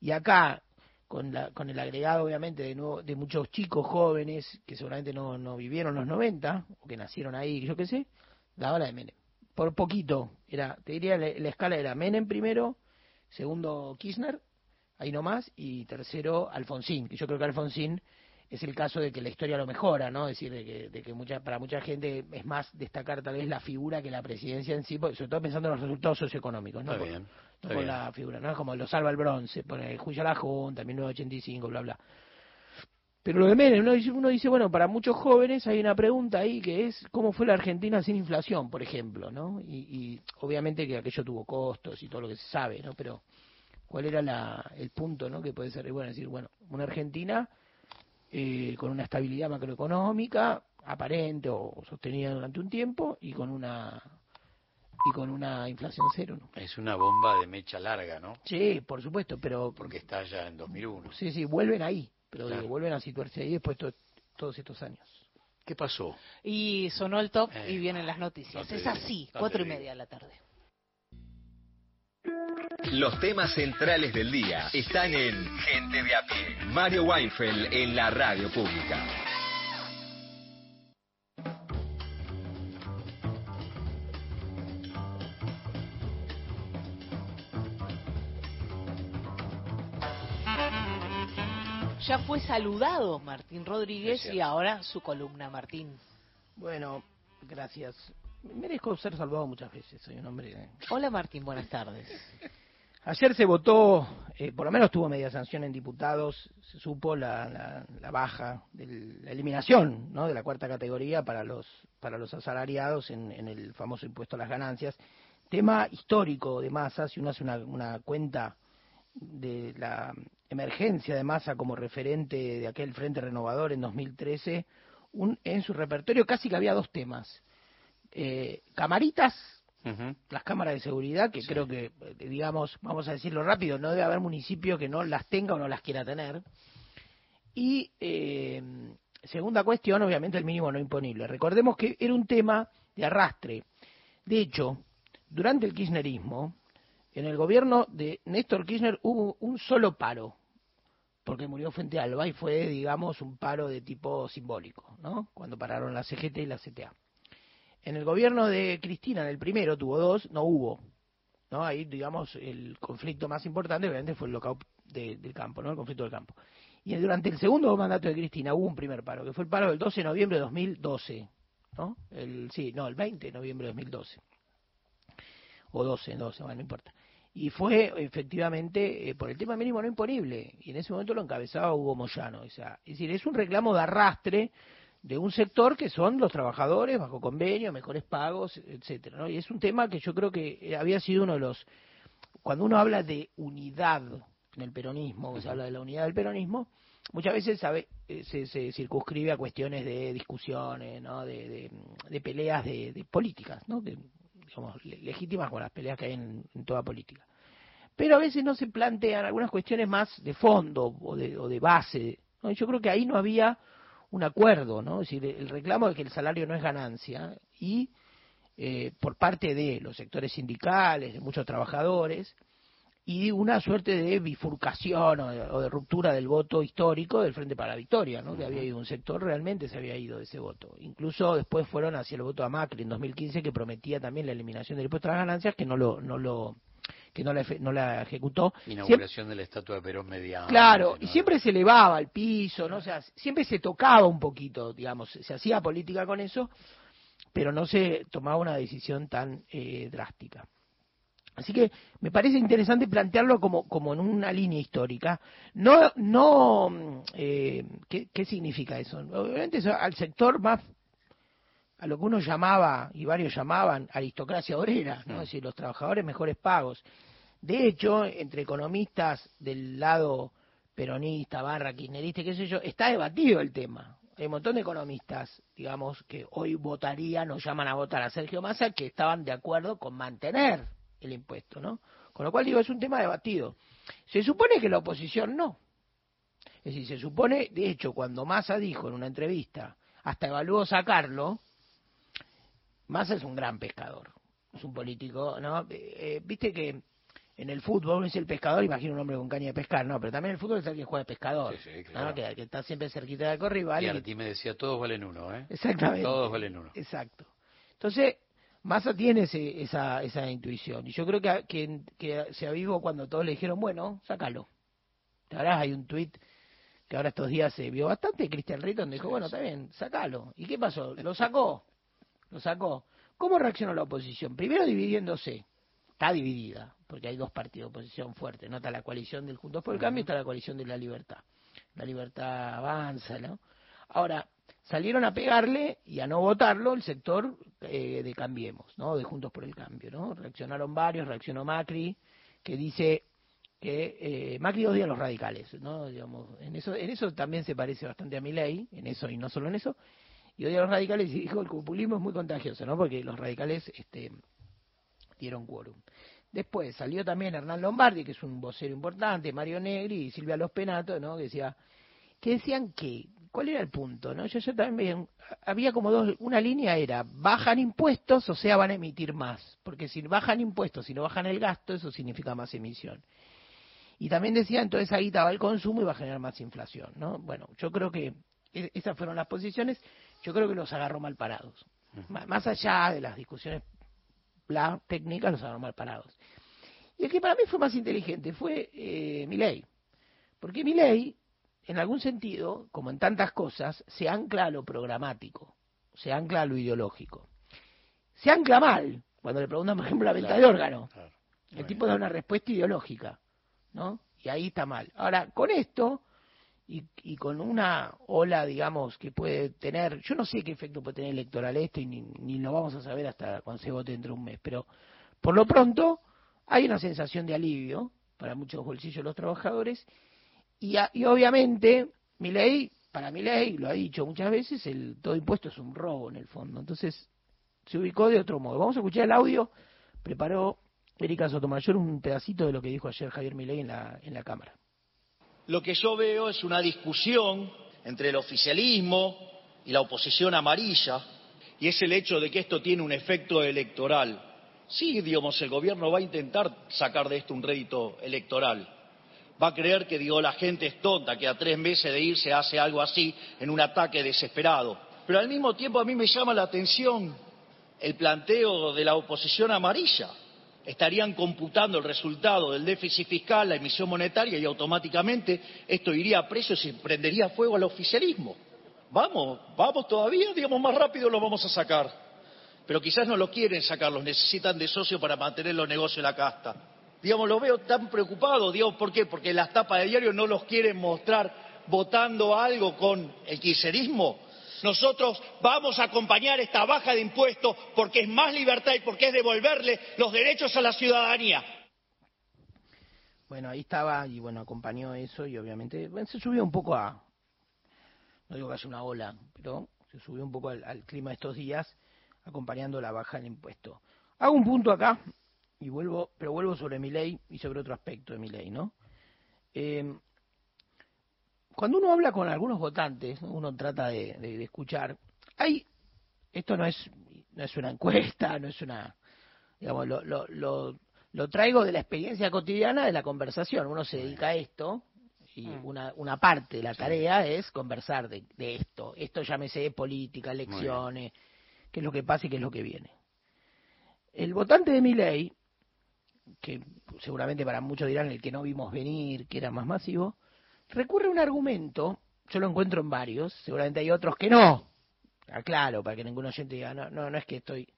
Y acá, con, la, con el agregado obviamente de, nuevo, de muchos chicos jóvenes que seguramente no, no vivieron los 90 o que nacieron ahí, yo qué sé, daba la de Menem. Por poquito, era, te diría la, la escala era Menem primero, segundo Kirchner, ahí nomás, y tercero Alfonsín, que yo creo que Alfonsín es el caso de que la historia lo mejora, ¿no? Es decir, de que, de que mucha, para mucha gente es más destacar tal vez la figura que la presidencia en sí, sobre todo pensando en los resultados socioeconómicos, ¿no? Está bien, no está bien. la figura, ¿no? Como lo salva el bronce, por el juicio a la Junta, 1985, bla, bla. Pero lo de Menem, uno dice, uno dice, bueno, para muchos jóvenes hay una pregunta ahí que es cómo fue la Argentina sin inflación, por ejemplo, ¿no? Y, y obviamente que aquello tuvo costos y todo lo que se sabe, ¿no? Pero cuál era la, el punto, ¿no? Que puede ser, bueno, decir, bueno, una Argentina eh, con una estabilidad macroeconómica aparente o sostenida durante un tiempo y con una y con una inflación cero, ¿no? Es una bomba de mecha larga, ¿no? Sí, por supuesto, pero Porque está ya en 2001. sí, sí, vuelven ahí, pero Claro. digo, vuelven a situarse ahí después de to- todos estos años. ¿Qué pasó? Y sonó el top Eh, y vienen las noticias. no es digo, así, no cuatro y media de la tarde. Los temas centrales del día están en Gente de a pie. Mario Weinfeld en la radio pública. Ya fue saludado Martín Rodríguez y ahora su columna, Martín. Bueno, gracias. Merezco ser salvado muchas veces, soy un hombre... de- Hola Martín, buenas tardes. Ayer se votó, eh, por lo menos tuvo media sanción en diputados, se supo la, la- la baja, la eliminación ¿no? de la cuarta categoría para los, para los asalariados en, en el famoso impuesto a las ganancias. Tema histórico de masa, si uno hace una, una cuenta de la emergencia de masa como referente de aquel Frente Renovador en 2013, un, en su repertorio casi que había dos temas. eh, camaritas, las cámaras de seguridad, que creo que, eh, digamos, vamos a decirlo rápido, no debe haber municipio que no las tenga o no las quiera tener. Y eh, segunda cuestión, obviamente el mínimo no imponible. Recordemos que era un tema de arrastre. De hecho, durante el kirchnerismo, en el gobierno de Néstor Kirchner hubo un solo paro, porque murió frente a Alba y fue, digamos, un paro de tipo simbólico, ¿no? Cuando pararon la CGT y la CTA. En el gobierno de Cristina, en el primero, tuvo dos, no hubo. ¿no? Ahí, digamos, el conflicto más importante, obviamente, fue el lockout de- del campo, ¿no? El conflicto del campo. Y durante el segundo mandato de Cristina hubo un primer paro, que fue el paro del 12 de noviembre de 2012, ¿no? El, sí, no, el 20 de noviembre de 2012. O 12, 12, bueno, no importa. Y fue efectivamente eh, por el tema mínimo no imponible. Y en ese momento lo encabezaba Hugo Moyano. O sea, es decir, es un reclamo de arrastre de un sector que son los trabajadores bajo convenio, mejores pagos, etcétera, ¿no? Y es un tema que yo creo que eh, había sido uno de los cuando uno habla de unidad en el peronismo, se habla de la unidad del peronismo, muchas veces sabe, eh, se, se circunscribe a cuestiones de discusiones, ¿no? de, de, de peleas de, de políticas, ¿no? de, digamos, legítimas con las peleas que hay en, en toda política. Pero a veces no se plantean algunas cuestiones más de fondo o de, o de base. ¿no? Yo creo que ahí no había un acuerdo, ¿no? Es decir, el reclamo de que el salario no es ganancia y eh, por parte de los sectores sindicales, de muchos trabajadores, y una suerte de bifurcación o de, o de ruptura del voto histórico del Frente para la Victoria, ¿no? que había ido un sector, realmente se había ido de ese voto. Incluso después fueron hacia el voto a Macri en 2015, que prometía también la eliminación del impuesto a las ganancias, que no lo, no lo, que no la, no la ejecutó. Siempre- Inauguración de la estatua de Perón mediana. Claro, y siempre se elevaba al piso, ¿no? O sea, siempre se tocaba un poquito, digamos, se hacía política con eso, pero no se tomaba una decisión tan eh, drástica. Así que me parece interesante plantearlo como, como en una línea histórica. No, no, mm, eh, ¿qué, qué significa eso? Obviamente eso al sector más, a lo que uno llamaba, y varios llamaban, aristocracia obrera, ¿no? Es decir, los trabajadores mejores pagos. De hecho, entre economistas del lado peronista, barra, kirchnerista, qué sé yo, está debatido el tema. Hay un montón de economistas, digamos, que hoy votarían o llaman a votar a Sergio Massa que estaban de acuerdo con mantener el impuesto, ¿no? Con lo cual digo, es un tema debatido. Se supone que la oposición no. Es decir, se supone, de hecho, cuando Massa dijo en una entrevista, hasta evaluó sacarlo, Massa es un gran pescador, es un político, ¿no? Eh, eh, Viste que en el fútbol es el pescador, imagino un hombre con caña de pescar, no, pero también en el fútbol es el que juega de pescador, Sí, sí, ¿no? claro. que, que está siempre cerquita del corrival. Y y Arti me decía, todos valen uno, ¿eh? Exactamente. Todos valen uno. Exacto. Entonces, Massa tiene ese- esa, esa intuición. Y yo creo que, que, que se avivó cuando todos le dijeron, bueno, sácalo. Ahora hay un tuit que ahora estos días se vio bastante, Christian Rayton dijo, bueno, está bien, sácalo. ¿Y qué pasó? Lo sacó. Lo sacó. ¿Cómo reaccionó la oposición? Primero dividiéndose. Está dividida, porque hay dos partidos de oposición fuertes. ¿no? Está la coalición del Juntos por el Cambio y está la coalición de la Libertad. La Libertad avanza, ¿no? Ahora, salieron a pegarle y a no votarlo el sector eh, de Cambiemos, ¿no? De Juntos por el Cambio, ¿no? Reaccionaron varios, reaccionó Macri, que dice que eh, Macri odia a los radicales, ¿no? Digamos, en eso, en eso también se parece bastante a mi ley, en eso y no solo en eso, y odia a los radicales y dijo el populismo es muy contagioso, ¿no? Porque los radicales este, dieron quórum. Después salió también Hernán Lombardi, que es un vocero importante, Mario Negri y Silvia Los Penato, ¿no? Que decía, que decían que, ¿cuál era el punto? ¿no? Yo, yo también había como dos, una línea era, bajan impuestos, o sea, van a emitir más, porque si bajan impuestos, si no bajan el gasto, eso significa más emisión. Y también decían, entonces guita va al consumo y va a generar más inflación, ¿no? Bueno, yo creo que e- esas fueron las posiciones, yo creo que los agarró mal parados. Más allá de las discusiones bla, técnicas, los agarró mal parados. Y el que para mí fue más inteligente fue eh, Milei. Porque Milei, en algún sentido, como en tantas cosas, se ancla a lo programático, se ancla a lo ideológico. Se ancla mal, cuando le preguntan, por ejemplo, la venta de Claro, órganos. El tipo da una respuesta ideológica, ¿no? Y ahí está mal. Ahora, con esto, y, y con una ola, digamos, que puede tener, yo no sé qué efecto puede tener electoral esto, y ni, ni lo vamos a saber hasta cuando se vote dentro de un mes, pero por lo pronto hay una sensación de alivio para muchos bolsillos de los trabajadores, y, a- y obviamente, mi ley, para mi ley, lo ha dicho muchas veces, el todo impuesto es un robo en el fondo. Entonces, se ubicó de otro modo. Vamos a escuchar el audio. Preparó Erika Sotomayor un pedacito de lo que dijo ayer Javier Milei en la, en la Cámara. Lo que yo veo es una discusión entre el oficialismo y la oposición amarilla, y es el hecho de que esto tiene un efecto electoral. Sí, digamos, el gobierno va a intentar sacar de esto un rédito electoral. Va a creer que, digo, la gente es tonta, que a tres meses de irse hace algo así en un ataque desesperado. Pero al mismo tiempo a mí me llama la atención el planteo de la oposición amarilla. Estarían computando el resultado del déficit fiscal, la emisión monetaria y automáticamente esto iría a precio y prendería fuego al oficialismo. Vamos, vamos todavía, digamos, más rápido lo vamos a sacar. Pero quizás no lo quieren sacar, los necesitan de socio para mantener los negocios en la casta. Digamos, lo veo tan preocupado, digamos, ¿por qué? Porque las tapas de diario no los quieren mostrar votando algo con el kirchnerismo. Nosotros vamos a acompañar esta baja de impuestos porque es más libertad y porque es devolverle los derechos a la ciudadanía. Bueno, ahí estaba y bueno, acompañó eso y obviamente se subió un poco a, no digo que haya una ola, pero se subió un poco al, al clima de estos días acompañando la baja del impuesto. Hago un punto acá y vuelvo, pero vuelvo sobre mi ley y sobre otro aspecto de mi ley, ¿no? Eh, cuando uno habla con algunos votantes, ¿no? uno trata de, de- de escuchar, hay, esto no es, no es una encuesta, no es una, digamos, lo, lo, lo, lo traigo de la experiencia cotidiana de la conversación. Uno se dedica a esto y una, una parte de la tarea es conversar de, de esto. Esto llámese política, elecciones, qué es lo que pasa y qué es lo que viene. El votante de mi ley, que seguramente para muchos dirán el que no vimos venir, que era más masivo, recurre a un argumento, yo lo encuentro en varios, seguramente hay otros que no, aclaro, para que ningún oyente diga, no, no, no es que estoy,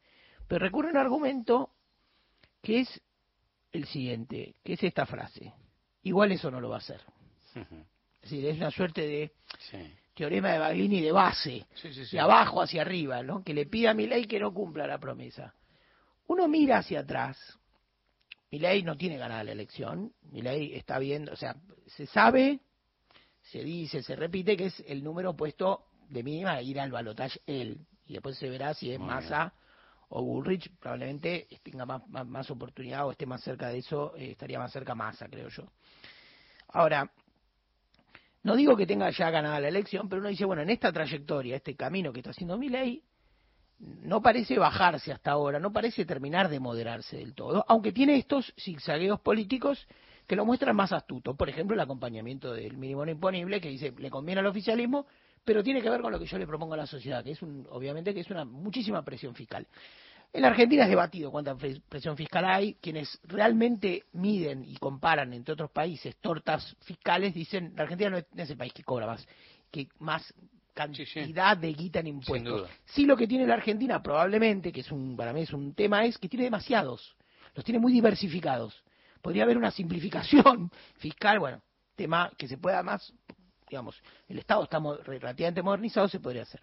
pero recurre a un argumento que es el siguiente, que es esta frase, igual eso no lo va a hacer. Es decir, es una suerte de teorema de Baglini de base, Sí, sí, sí. de abajo hacia arriba, ¿no? que le pida a mi ley que no cumpla la promesa. Uno mira hacia atrás, mi ley no tiene ganada la elección, mi ley está viendo, o sea, se sabe, se dice, se repite que es el número puesto de mínima a ir al balotaje él, y después se verá si es Muy Massa o Bullrich, probablemente tenga más, más, más oportunidad o esté más cerca de eso, eh, estaría más cerca Massa, creo yo. Ahora, no digo que tenga ya ganada la elección, pero uno dice, bueno, en esta trayectoria, este camino que está haciendo mi ley, no parece bajarse hasta ahora, no parece terminar de moderarse del todo, aunque tiene estos zigzagueos políticos que lo muestran más astuto. Por ejemplo, el acompañamiento del mínimo no imponible, que dice, le conviene al oficialismo, pero tiene que ver con lo que yo le propongo a la sociedad, que es un, obviamente que es una muchísima presión fiscal. En la Argentina es debatido cuánta pres- presión fiscal hay. Quienes realmente miden y comparan entre otros países tortas fiscales dicen la Argentina no es, el país que cobra más, que más cantidad de guita en impuestos. duda. Sí lo que tiene la Argentina probablemente, que es un para mí es un tema, es que tiene demasiados. Los tiene muy diversificados. Podría haber una simplificación fiscal, bueno, tema que se pueda más, digamos, el Estado está relativamente modernizado, se podría hacer.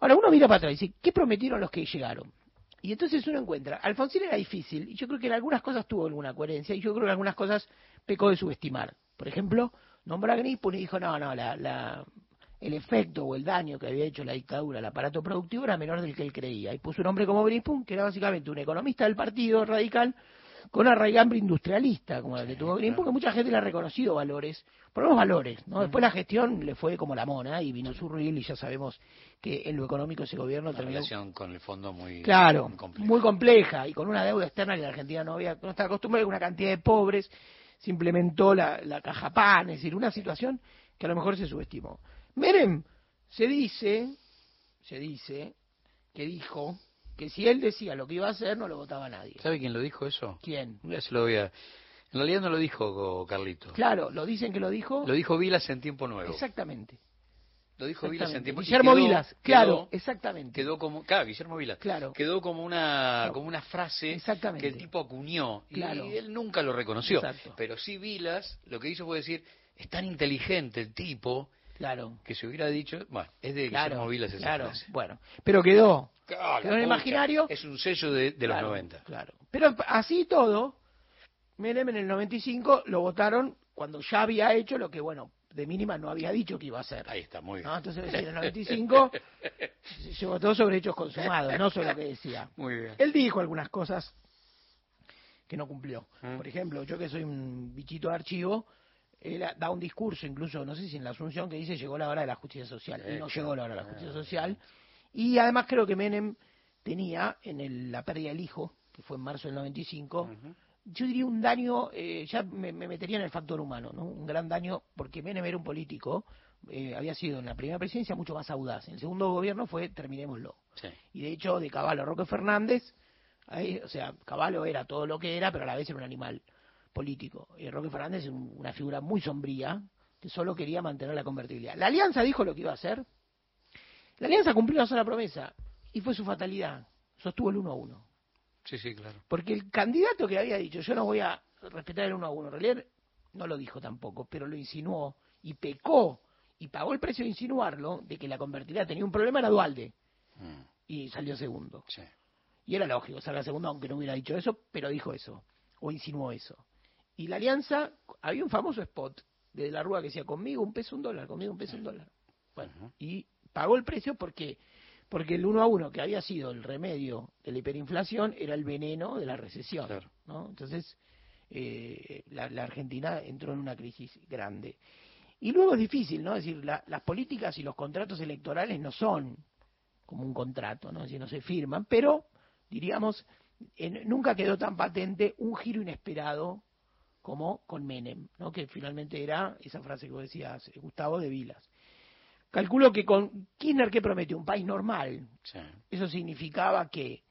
Ahora uno mira para atrás y dice, ¿qué prometieron los que llegaron? Y entonces uno encuentra, Alfonsín era difícil, y yo creo que en algunas cosas tuvo alguna coherencia, y yo creo que en algunas cosas pecó de subestimar. Por ejemplo, nombró a Grispun y dijo, no, no, la, la, el efecto o el daño que había hecho la dictadura al aparato productivo era menor del que él creía. Y puso un hombre como Grispun, que era básicamente un economista del partido radical, con una raigambre industrialista, como la que tuvo Grispun, que mucha gente le ha reconocido valores, por los valores, ¿no? Después la gestión le fue como la mona, y vino su ruil, y ya sabemos que en lo económico ese gobierno Una terminó relación con el fondo muy, Claro, muy compleja. muy compleja y con una deuda externa que la Argentina no había, no estaba acostumbrada, una cantidad de pobres, se implementó la, la caja pan, es decir, una situación que a lo mejor se subestimó. Menem se dice, se dice, que dijo que si él decía lo que iba a hacer no lo votaba nadie. ¿Sabe quién lo dijo eso? ¿Quién? Ya se lo voy a... En realidad no lo dijo Carlito. Claro, lo dicen que lo dijo. Lo dijo Vilas en Tiempo Nuevo. Exactamente. Lo dijo Vilas en. Tiempo y Guillermo quedó- Vilas, claro, quedó- exactamente. Quedó como... Claro, Guillermo Vilas. Claro. Quedó como una, como una frase Exactamente. que el tipo acuñó. Y Claro. él nunca lo reconoció. Exacto. Pero sí Vilas lo que hizo fue decir, es tan inteligente el tipo Claro. que se hubiera dicho... Bueno, es de Claro, Guillermo Vilas esa claro, frase. bueno, pero quedó. Claro, quedó en el pucha, imaginario. Es un sello de, de los Claro, 90. Claro. Pero así todo, Menem en el 95 lo votaron cuando ya había hecho lo que, bueno, de mínima no había dicho que iba a ser. Ahí está, muy bien. ¿no? Entonces, en el 95 se votó sobre hechos consumados, no sobre lo que decía. Muy bien. Él dijo algunas cosas que no cumplió. Mm. Por ejemplo, yo que soy un bichito de archivo, él da un discurso, incluso, no sé si en la Asunción, que dice llegó la hora de la justicia social. Y no llegó la hora de la justicia social. Y además creo que Menem tenía en el- la pérdida del hijo, que fue en marzo del 95, yo diría un daño, eh, ya me, me metería en el factor humano, ¿no? Un gran daño, porque Menem era un político, eh, había sido en la primera presidencia mucho más audaz. En el segundo gobierno fue terminémoslo. Sí. Y de hecho, de Caballo a Roque Fernández, ahí, o sea, Caballo era todo lo que era, pero a la vez era un animal político. Y Roque Fernández es un- una figura muy sombría, que solo quería mantener la convertibilidad. La Alianza dijo lo que iba a hacer. La Alianza cumplió una sola promesa, y fue su fatalidad. Sostuvo el 1 a 1. Sí, sí, claro. Porque el candidato que había dicho, yo no voy a respetar el 1 a 1, en realidad no lo dijo tampoco, pero lo insinuó y pecó y pagó el precio de insinuarlo, de que la convertibilidad tenía un problema, era Dualde. Y salió segundo. Y era lógico, salga segundo, aunque no hubiera dicho eso, pero dijo eso, o insinuó eso. Y la alianza, había un famoso spot de la Rúa que decía, conmigo un peso, un dólar, conmigo un peso, un dólar. Bueno, y pagó el precio porque porque el uno a uno que había sido el remedio de la hiperinflación era el veneno de la recesión ¿no? entonces eh, la, la Argentina entró en una crisis grande y luego es difícil no es decir la- las políticas y los contratos electorales no son como un contrato no es decir no se firman pero diríamos en- nunca quedó tan patente un giro inesperado como con Menem, ¿no? que finalmente era esa frase que vos decías, Gustavo de Vilas. Calculo que con Kirchner, ¿qué prometió? Un país normal. Eso significaba que,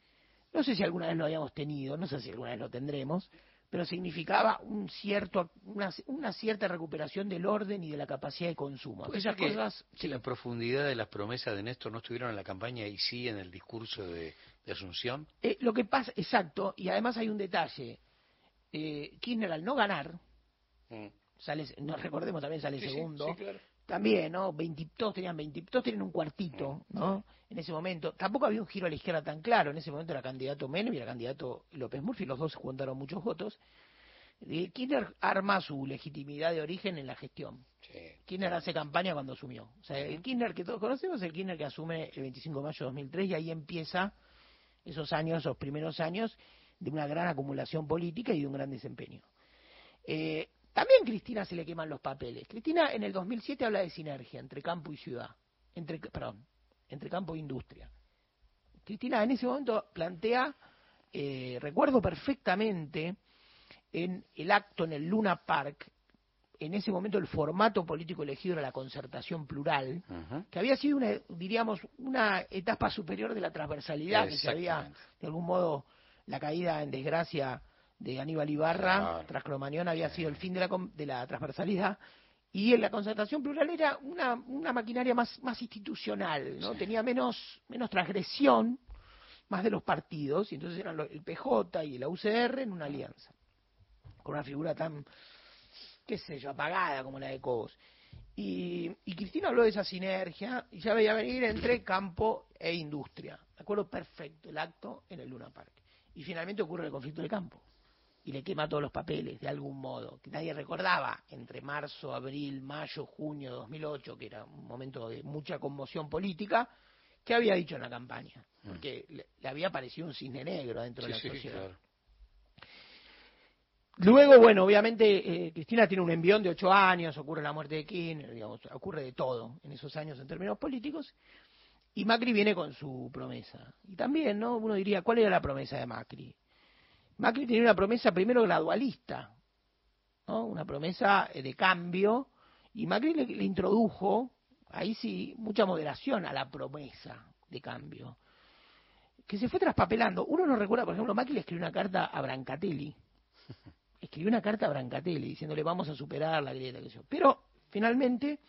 no sé si alguna vez lo habíamos tenido, no sé si alguna vez lo tendremos, pero significaba un cierto, una, una cierta recuperación del orden y de la capacidad de consumo. ¿Puede Aquellas ser que cosas, si la profundidad de las promesas de Néstor no estuvieron en la campaña y sí en el discurso de, de Asunción? Eh, lo que pasa, exacto, y además hay un detalle. Eh, Kirchner al no ganar, sale, no recordemos también sale sí, segundo, sí, claro. También, ¿no? 20, todos tenían 20, todos tenían un cuartito, ¿no? En ese momento. Tampoco había un giro a la izquierda tan claro. En ese momento era candidato Menem y era candidato López Murphy. Los dos se juntaron muchos votos. Eh, Kirchner arma su legitimidad de origen en la gestión. Kirchner hace campaña cuando asumió. O sea, el Kirchner que todos conocemos es el Kirchner que asume el 25 de mayo de 2003 y ahí empieza esos años, esos primeros años de una gran acumulación política y de un gran desempeño. Eh, también Cristina se le queman los papeles. Cristina en el 2007 habla de sinergia entre campo y ciudad, entre, perdón, entre campo e industria. Cristina en ese momento plantea, eh, recuerdo perfectamente, en el acto en el Luna Park, en ese momento el formato político elegido era la concertación plural, que había sido, una, diríamos, una etapa superior de la transversalidad, que se había, de algún modo, la caída en desgracia de Aníbal Ibarra, tras Cromañón, había sido el fin de la, de la transversalidad, y en la concertación plural era una, una maquinaria más, más institucional, ¿no? Tenía menos, menos transgresión, más de los partidos, y entonces eran el PJ y la UCR en una alianza, con una figura tan, qué sé yo, apagada como la de Cobos. Y, y Cristina habló de esa sinergia y ya veía venir entre campo e industria. Me acuerdo perfecto el acto en el Luna Park. Y finalmente ocurre el conflicto de campo. Y le quema todos los papeles, de algún modo, que nadie recordaba, entre marzo, abril, mayo, junio de 2008, que era un momento de mucha conmoción política, que había dicho en la campaña. Porque le, le había parecido un cisne negro dentro de la Mm. Sí, sociedad. claro. Luego, bueno, obviamente eh, Cristina tiene un envión de ocho años, ocurre la muerte de Kirchner, digamos, ocurre de todo en esos años en términos políticos, y Macri viene con su promesa. Y también, ¿no? Uno diría, ¿cuál era la promesa de Macri? Macri tenía una promesa primero gradualista, ¿no? Una promesa eh, de cambio, y Macri le, le introdujo, ahí sí, mucha moderación a la promesa de cambio, que se fue traspapelando. Uno no recuerda, por ejemplo, Macri le escribió una carta a Brancatelli, escribió una carta a Brancatelli diciéndole vamos a superar la grieta que yo. Pero finalmente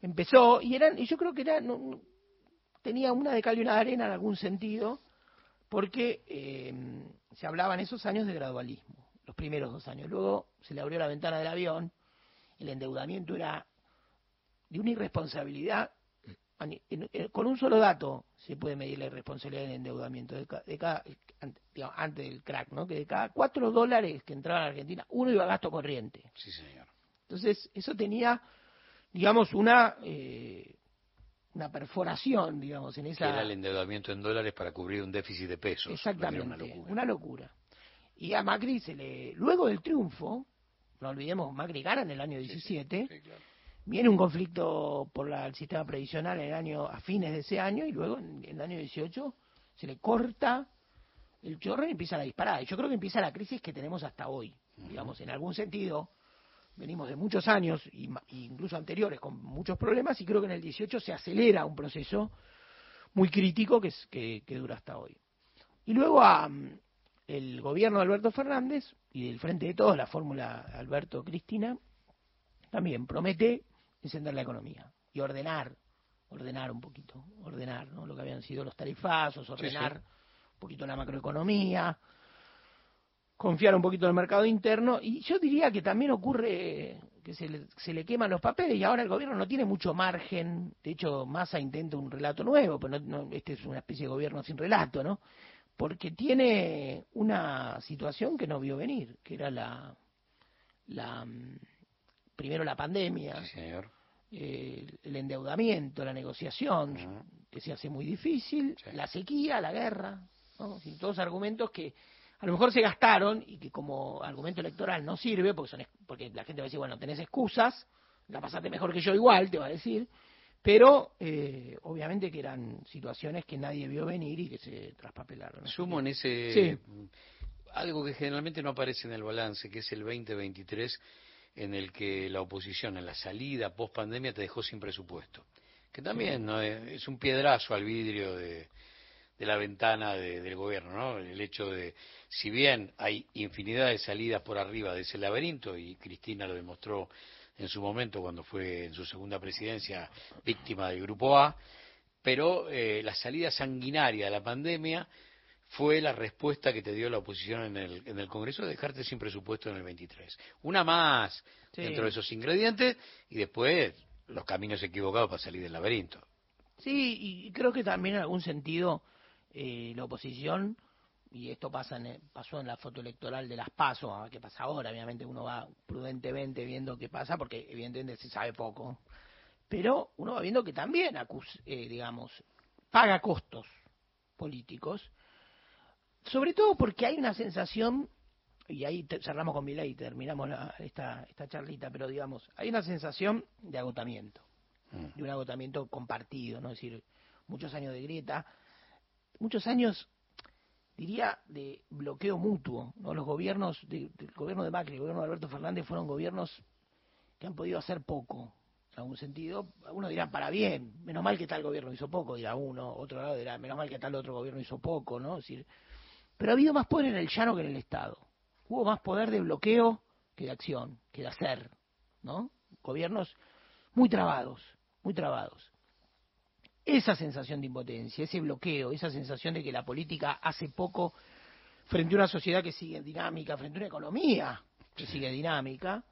empezó y eran y yo creo que era no- tenía una de cal y una de arena en algún sentido porque eh, se hablaba en esos años de gradualismo, los primeros dos años. Luego se le abrió la ventana del avión, el endeudamiento era de una irresponsabilidad. Con un solo dato se puede medir la irresponsabilidad del endeudamiento de, ca- de cada, ante- digamos, antes del crack, ¿no? Que de cada cuatro dólares que entraban a Argentina, uno iba a gasto corriente. Sí, señor. Entonces, eso tenía digamos, una, eh, una perforación, digamos, en esa... era el endeudamiento en dólares para cubrir un déficit de pesos. Exactamente, Una locura. una locura. Y a Macri se le, luego del triunfo, no olvidemos, Macri gana en el año 17, viene un conflicto por la- el sistema previsional en el año, a fines de ese año, y luego en, en el año 18 se le corta el chorro y empieza la disparada. Y yo creo que empieza la crisis que tenemos hasta hoy. Digamos, en algún sentido, venimos de muchos años, y, y incluso anteriores, con muchos problemas, y creo que en el 18 se acelera un proceso muy crítico que, es- que, que dura hasta hoy. Y luego a, el gobierno de Alberto Fernández y del Frente de Todos, la fórmula Alberto-Cristina, también promete encender la economía y ordenar, ordenar un poquito, ordenar ¿no? lo que habían sido los tarifazos, ordenar un poquito la macroeconomía, confiar un poquito en el mercado interno y yo diría que también ocurre que se le, se le queman los papeles y ahora el gobierno no tiene mucho margen, de hecho Massa intenta un relato nuevo, pero no- no- este es una especie de gobierno sin relato, ¿no? Porque tiene una situación que no vio venir, que era la, la mm, primero la pandemia, eh, el endeudamiento, la negociación, que se hace muy difícil, la sequía, la guerra, ¿no? Sin todos argumentos que a lo mejor se gastaron y que como argumento electoral no sirve, porque, son, porque la gente va a decir, bueno, tenés excusas, la pasaste mejor que yo igual, te va a decir, pero eh, obviamente que eran situaciones que nadie vio venir y que se traspapelaron. Sumo en ese Sí. algo que generalmente no aparece en el balance, que es el 2023, en el que la oposición en la salida post pandemia te dejó sin presupuesto. Que también ¿no? es un piedrazo al vidrio de, de la ventana de- del gobierno, ¿no? El hecho de, si bien hay infinidad de salidas por arriba de ese laberinto, y Cristina lo demostró en su momento cuando fue en su segunda presidencia víctima del Grupo A, pero eh, la salida sanguinaria de la pandemia fue la respuesta que te dio la oposición en el, en el Congreso de dejarte sin presupuesto en el 23. Una más Sí. dentro de esos ingredientes y después los caminos equivocados para salir del laberinto. Sí, y creo que también en algún sentido eh, la oposición, y esto pasa en, pasó en la foto electoral de las PASO, a qué pasa ahora, obviamente uno va prudentemente viendo qué pasa, porque evidentemente se sabe poco, pero uno va viendo que también, acus- eh, digamos, paga costos políticos, sobre todo porque hay una sensación, y ahí te- cerramos con Milei y terminamos la- esta, esta charlita, pero digamos, hay una sensación de agotamiento de un agotamiento compartido, ¿no? Es decir, muchos años de grieta, muchos años, diría, de bloqueo mutuo, ¿no? Los gobiernos, de- del gobierno de Macri, el gobierno de Alberto Fernández fueron gobiernos que han podido hacer poco, en algún sentido. Uno dirá, para bien, menos mal que tal gobierno hizo poco, dirá uno, otro lado dirá, menos mal que tal otro gobierno hizo poco, ¿no? Pero ha habido más poder en el llano que en el Estado. Hubo más poder de bloqueo que de acción, que de hacer, ¿no? Gobiernos muy trabados, muy trabados. Esa sensación de impotencia, ese bloqueo, esa sensación de que la política hace poco frente a una sociedad que sigue dinámica, frente a una economía que sigue dinámica,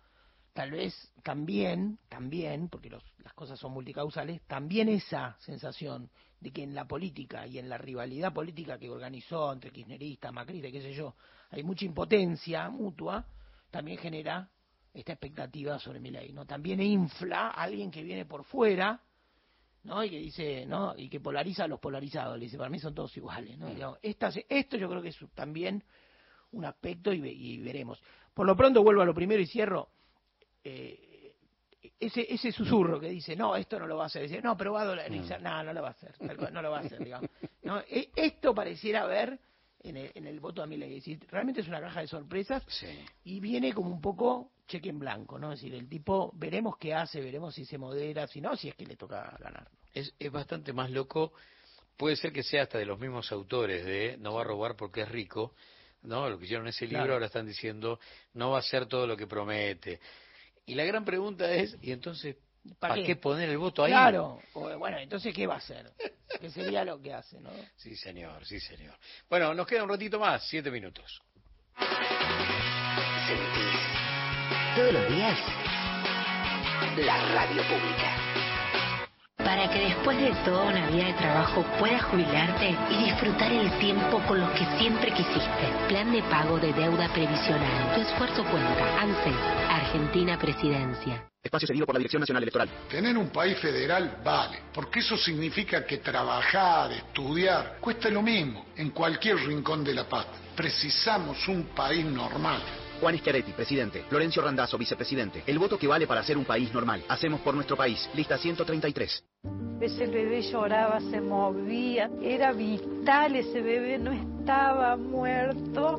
tal vez también, también, porque los- las cosas son multicausales, también esa sensación de que en la política y en la rivalidad política que organizó entre kirchneristas, macristas, qué sé yo, hay mucha impotencia mutua, también genera esta expectativa sobre mi ley, ¿no? También infla a alguien que viene por fuera, ¿no? Y que dice, ¿no? Y que polariza a los polarizados, le dice, para mí son todos iguales, ¿no? Digamos, estas- esto yo creo que es también un aspecto y, ve- y veremos. Por lo pronto vuelvo a lo primero y cierro. eh, ese, ese susurro que dice, no, esto no lo va a hacer, dice, no, pero va a dolarizar, no, no lo va a hacer, no lo va a hacer, digamos. No, e- esto pareciera haber en el, en el voto a mi ley, es decir, realmente es una caja de sorpresas y viene como un poco cheque en blanco, ¿no? Es decir, el tipo, veremos qué hace, veremos si se modera, si no, si es que le toca ganar. Es, es bastante más loco, puede ser que sea hasta de los mismos autores de No va a robar porque es rico, ¿no? Lo que hicieron en ese libro Claro. ahora están diciendo no va a hacer todo lo que promete. Y la gran pregunta es, ¿y entonces ¿Para para qué? qué? poner el voto ahí? Claro, o, bueno, entonces, ¿qué va a hacer? ¿Qué sería lo que hace, no? Sí, señor, sí, señor. Bueno, nos queda un ratito más, siete minutos. Todos los días la radio pública. Para que después de toda una vida de trabajo puedas jubilarte y disfrutar el tiempo con los que siempre quisiste. Plan de pago de deuda previsional. Tu esfuerzo cuenta. ANSES, Argentina Presidencia. Espacio cedido por la Dirección Nacional Electoral. Tener un país federal vale, porque eso significa que trabajar, estudiar, cuesta lo mismo en cualquier rincón de la paz. Precisamos un país normal. Juan Schiaretti, presidente. Florencio Randazzo, vicepresidente. El voto que vale para ser un país normal. Hacemos por nuestro país. Lista 133. Ese bebé lloraba, se movía, era vital, ese bebé no estaba muerto.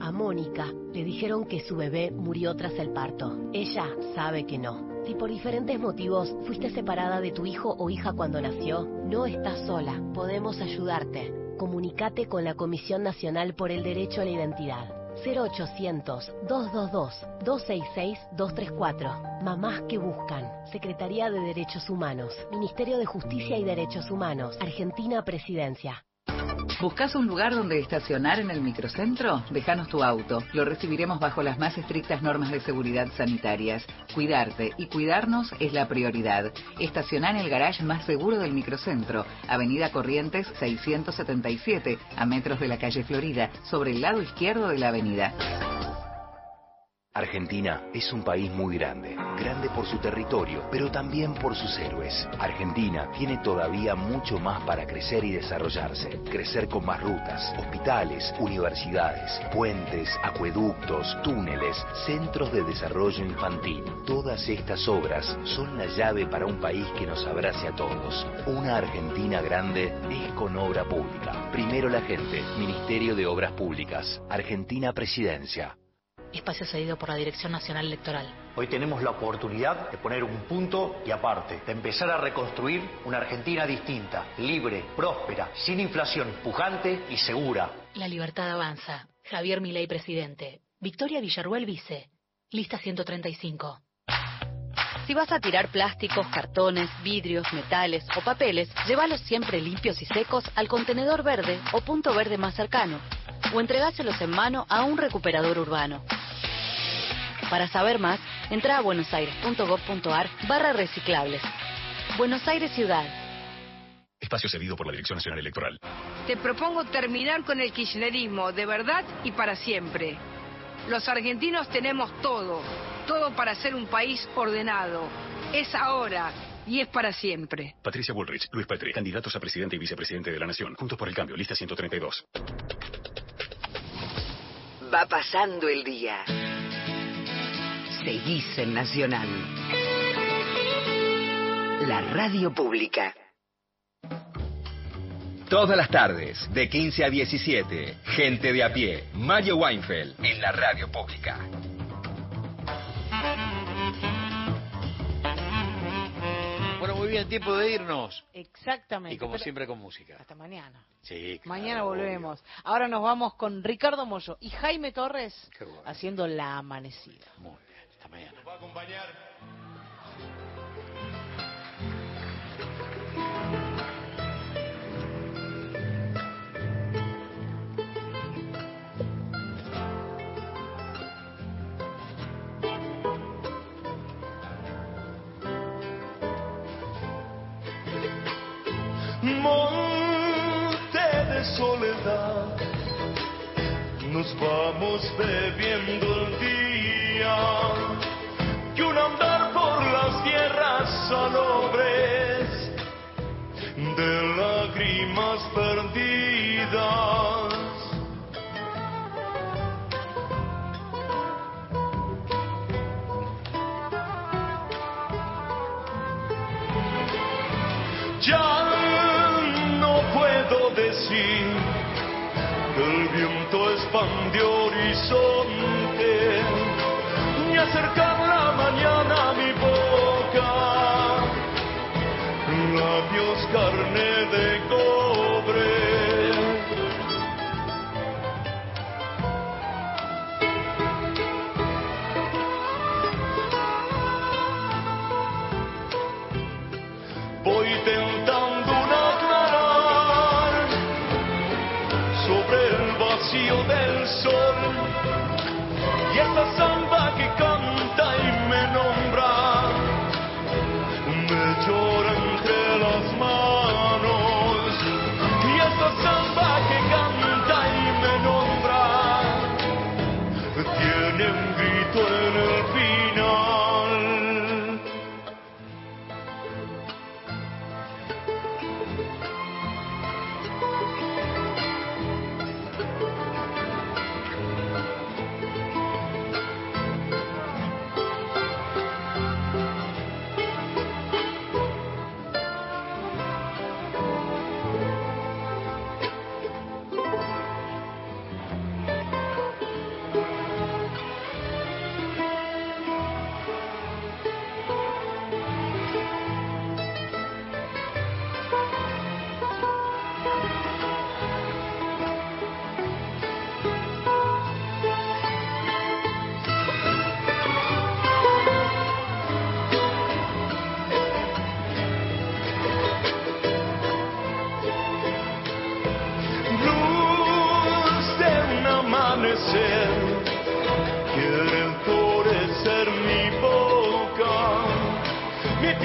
A Mónica le dijeron que su bebé murió tras el parto. Ella sabe que no. Si por diferentes motivos fuiste separada de tu hijo o hija cuando nació, no estás sola. Podemos ayudarte. Comunicate con la Comisión Nacional por el Derecho a la Identidad. 0800-222-266-234. Mamás que buscan. Secretaría de Derechos Humanos. Ministerio de Justicia y Derechos Humanos. Argentina Presidencia. ¿Buscas un lugar donde estacionar en el microcentro? Déjanos tu auto. Lo recibiremos bajo las más estrictas normas de seguridad sanitarias. Cuidarte y cuidarnos es la prioridad. Estacioná en el garage más seguro del microcentro, Avenida Corrientes 677, a metros de la calle Florida, sobre el lado izquierdo de la avenida. Argentina es un país muy grande, grande por su territorio, pero también por sus héroes. Argentina tiene todavía mucho más para crecer y desarrollarse. Crecer con más rutas, hospitales, universidades, puentes, acueductos, túneles, centros de desarrollo infantil. Todas estas obras son la llave para un país que nos abrace a todos. Una Argentina grande es con obra pública. Primero la gente, Ministerio de Obras Públicas, Argentina Presidencia. Espacio cedido por la Dirección Nacional Electoral. Hoy tenemos la oportunidad de poner un punto y aparte, de empezar a reconstruir una Argentina distinta, libre, próspera, sin inflación, pujante y segura. La libertad avanza. Javier Milei, presidente. Victoria Villarruel, vice. Lista 135. Si vas a tirar plásticos, cartones, vidrios, metales o papeles, llévalos siempre limpios y secos al contenedor verde o punto verde más cercano, o entregáselos en mano a un recuperador urbano. Para saber más, entra a buenosaires.gov.ar barra reciclables. Buenos Aires Ciudad. Espacio cedido por la Dirección Nacional Electoral. Te propongo terminar con el kirchnerismo de verdad y para siempre. Los argentinos tenemos todo, todo para ser un país ordenado. Es ahora y es para siempre. Patricia Bullrich, Luis Petri, candidatos a presidente y vicepresidente de la Nación. Juntos por el cambio, lista 132. Va pasando el día. Seguís en Nacional. La radio pública. Todas las tardes, de 15 a 17, gente de a pie, Mario Weinfeld, en la radio pública. Bien, tiempo de irnos. Exactamente. Y como pero- siempre con música. Hasta mañana. Sí, claro, Mañana obvio. volvemos. Ahora nos vamos con Ricardo Mollo y Jaime Torres Qué bueno. haciendo la amanecida. Muy bien, hasta mañana. Nos vamos bebiendo el día, que un andar por las tierras salobres de lágrimas perdidas. Expandió horizonte, ni acercar y esta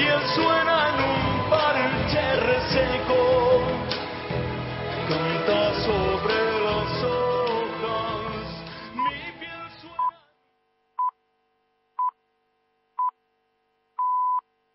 enfurecer mi boca,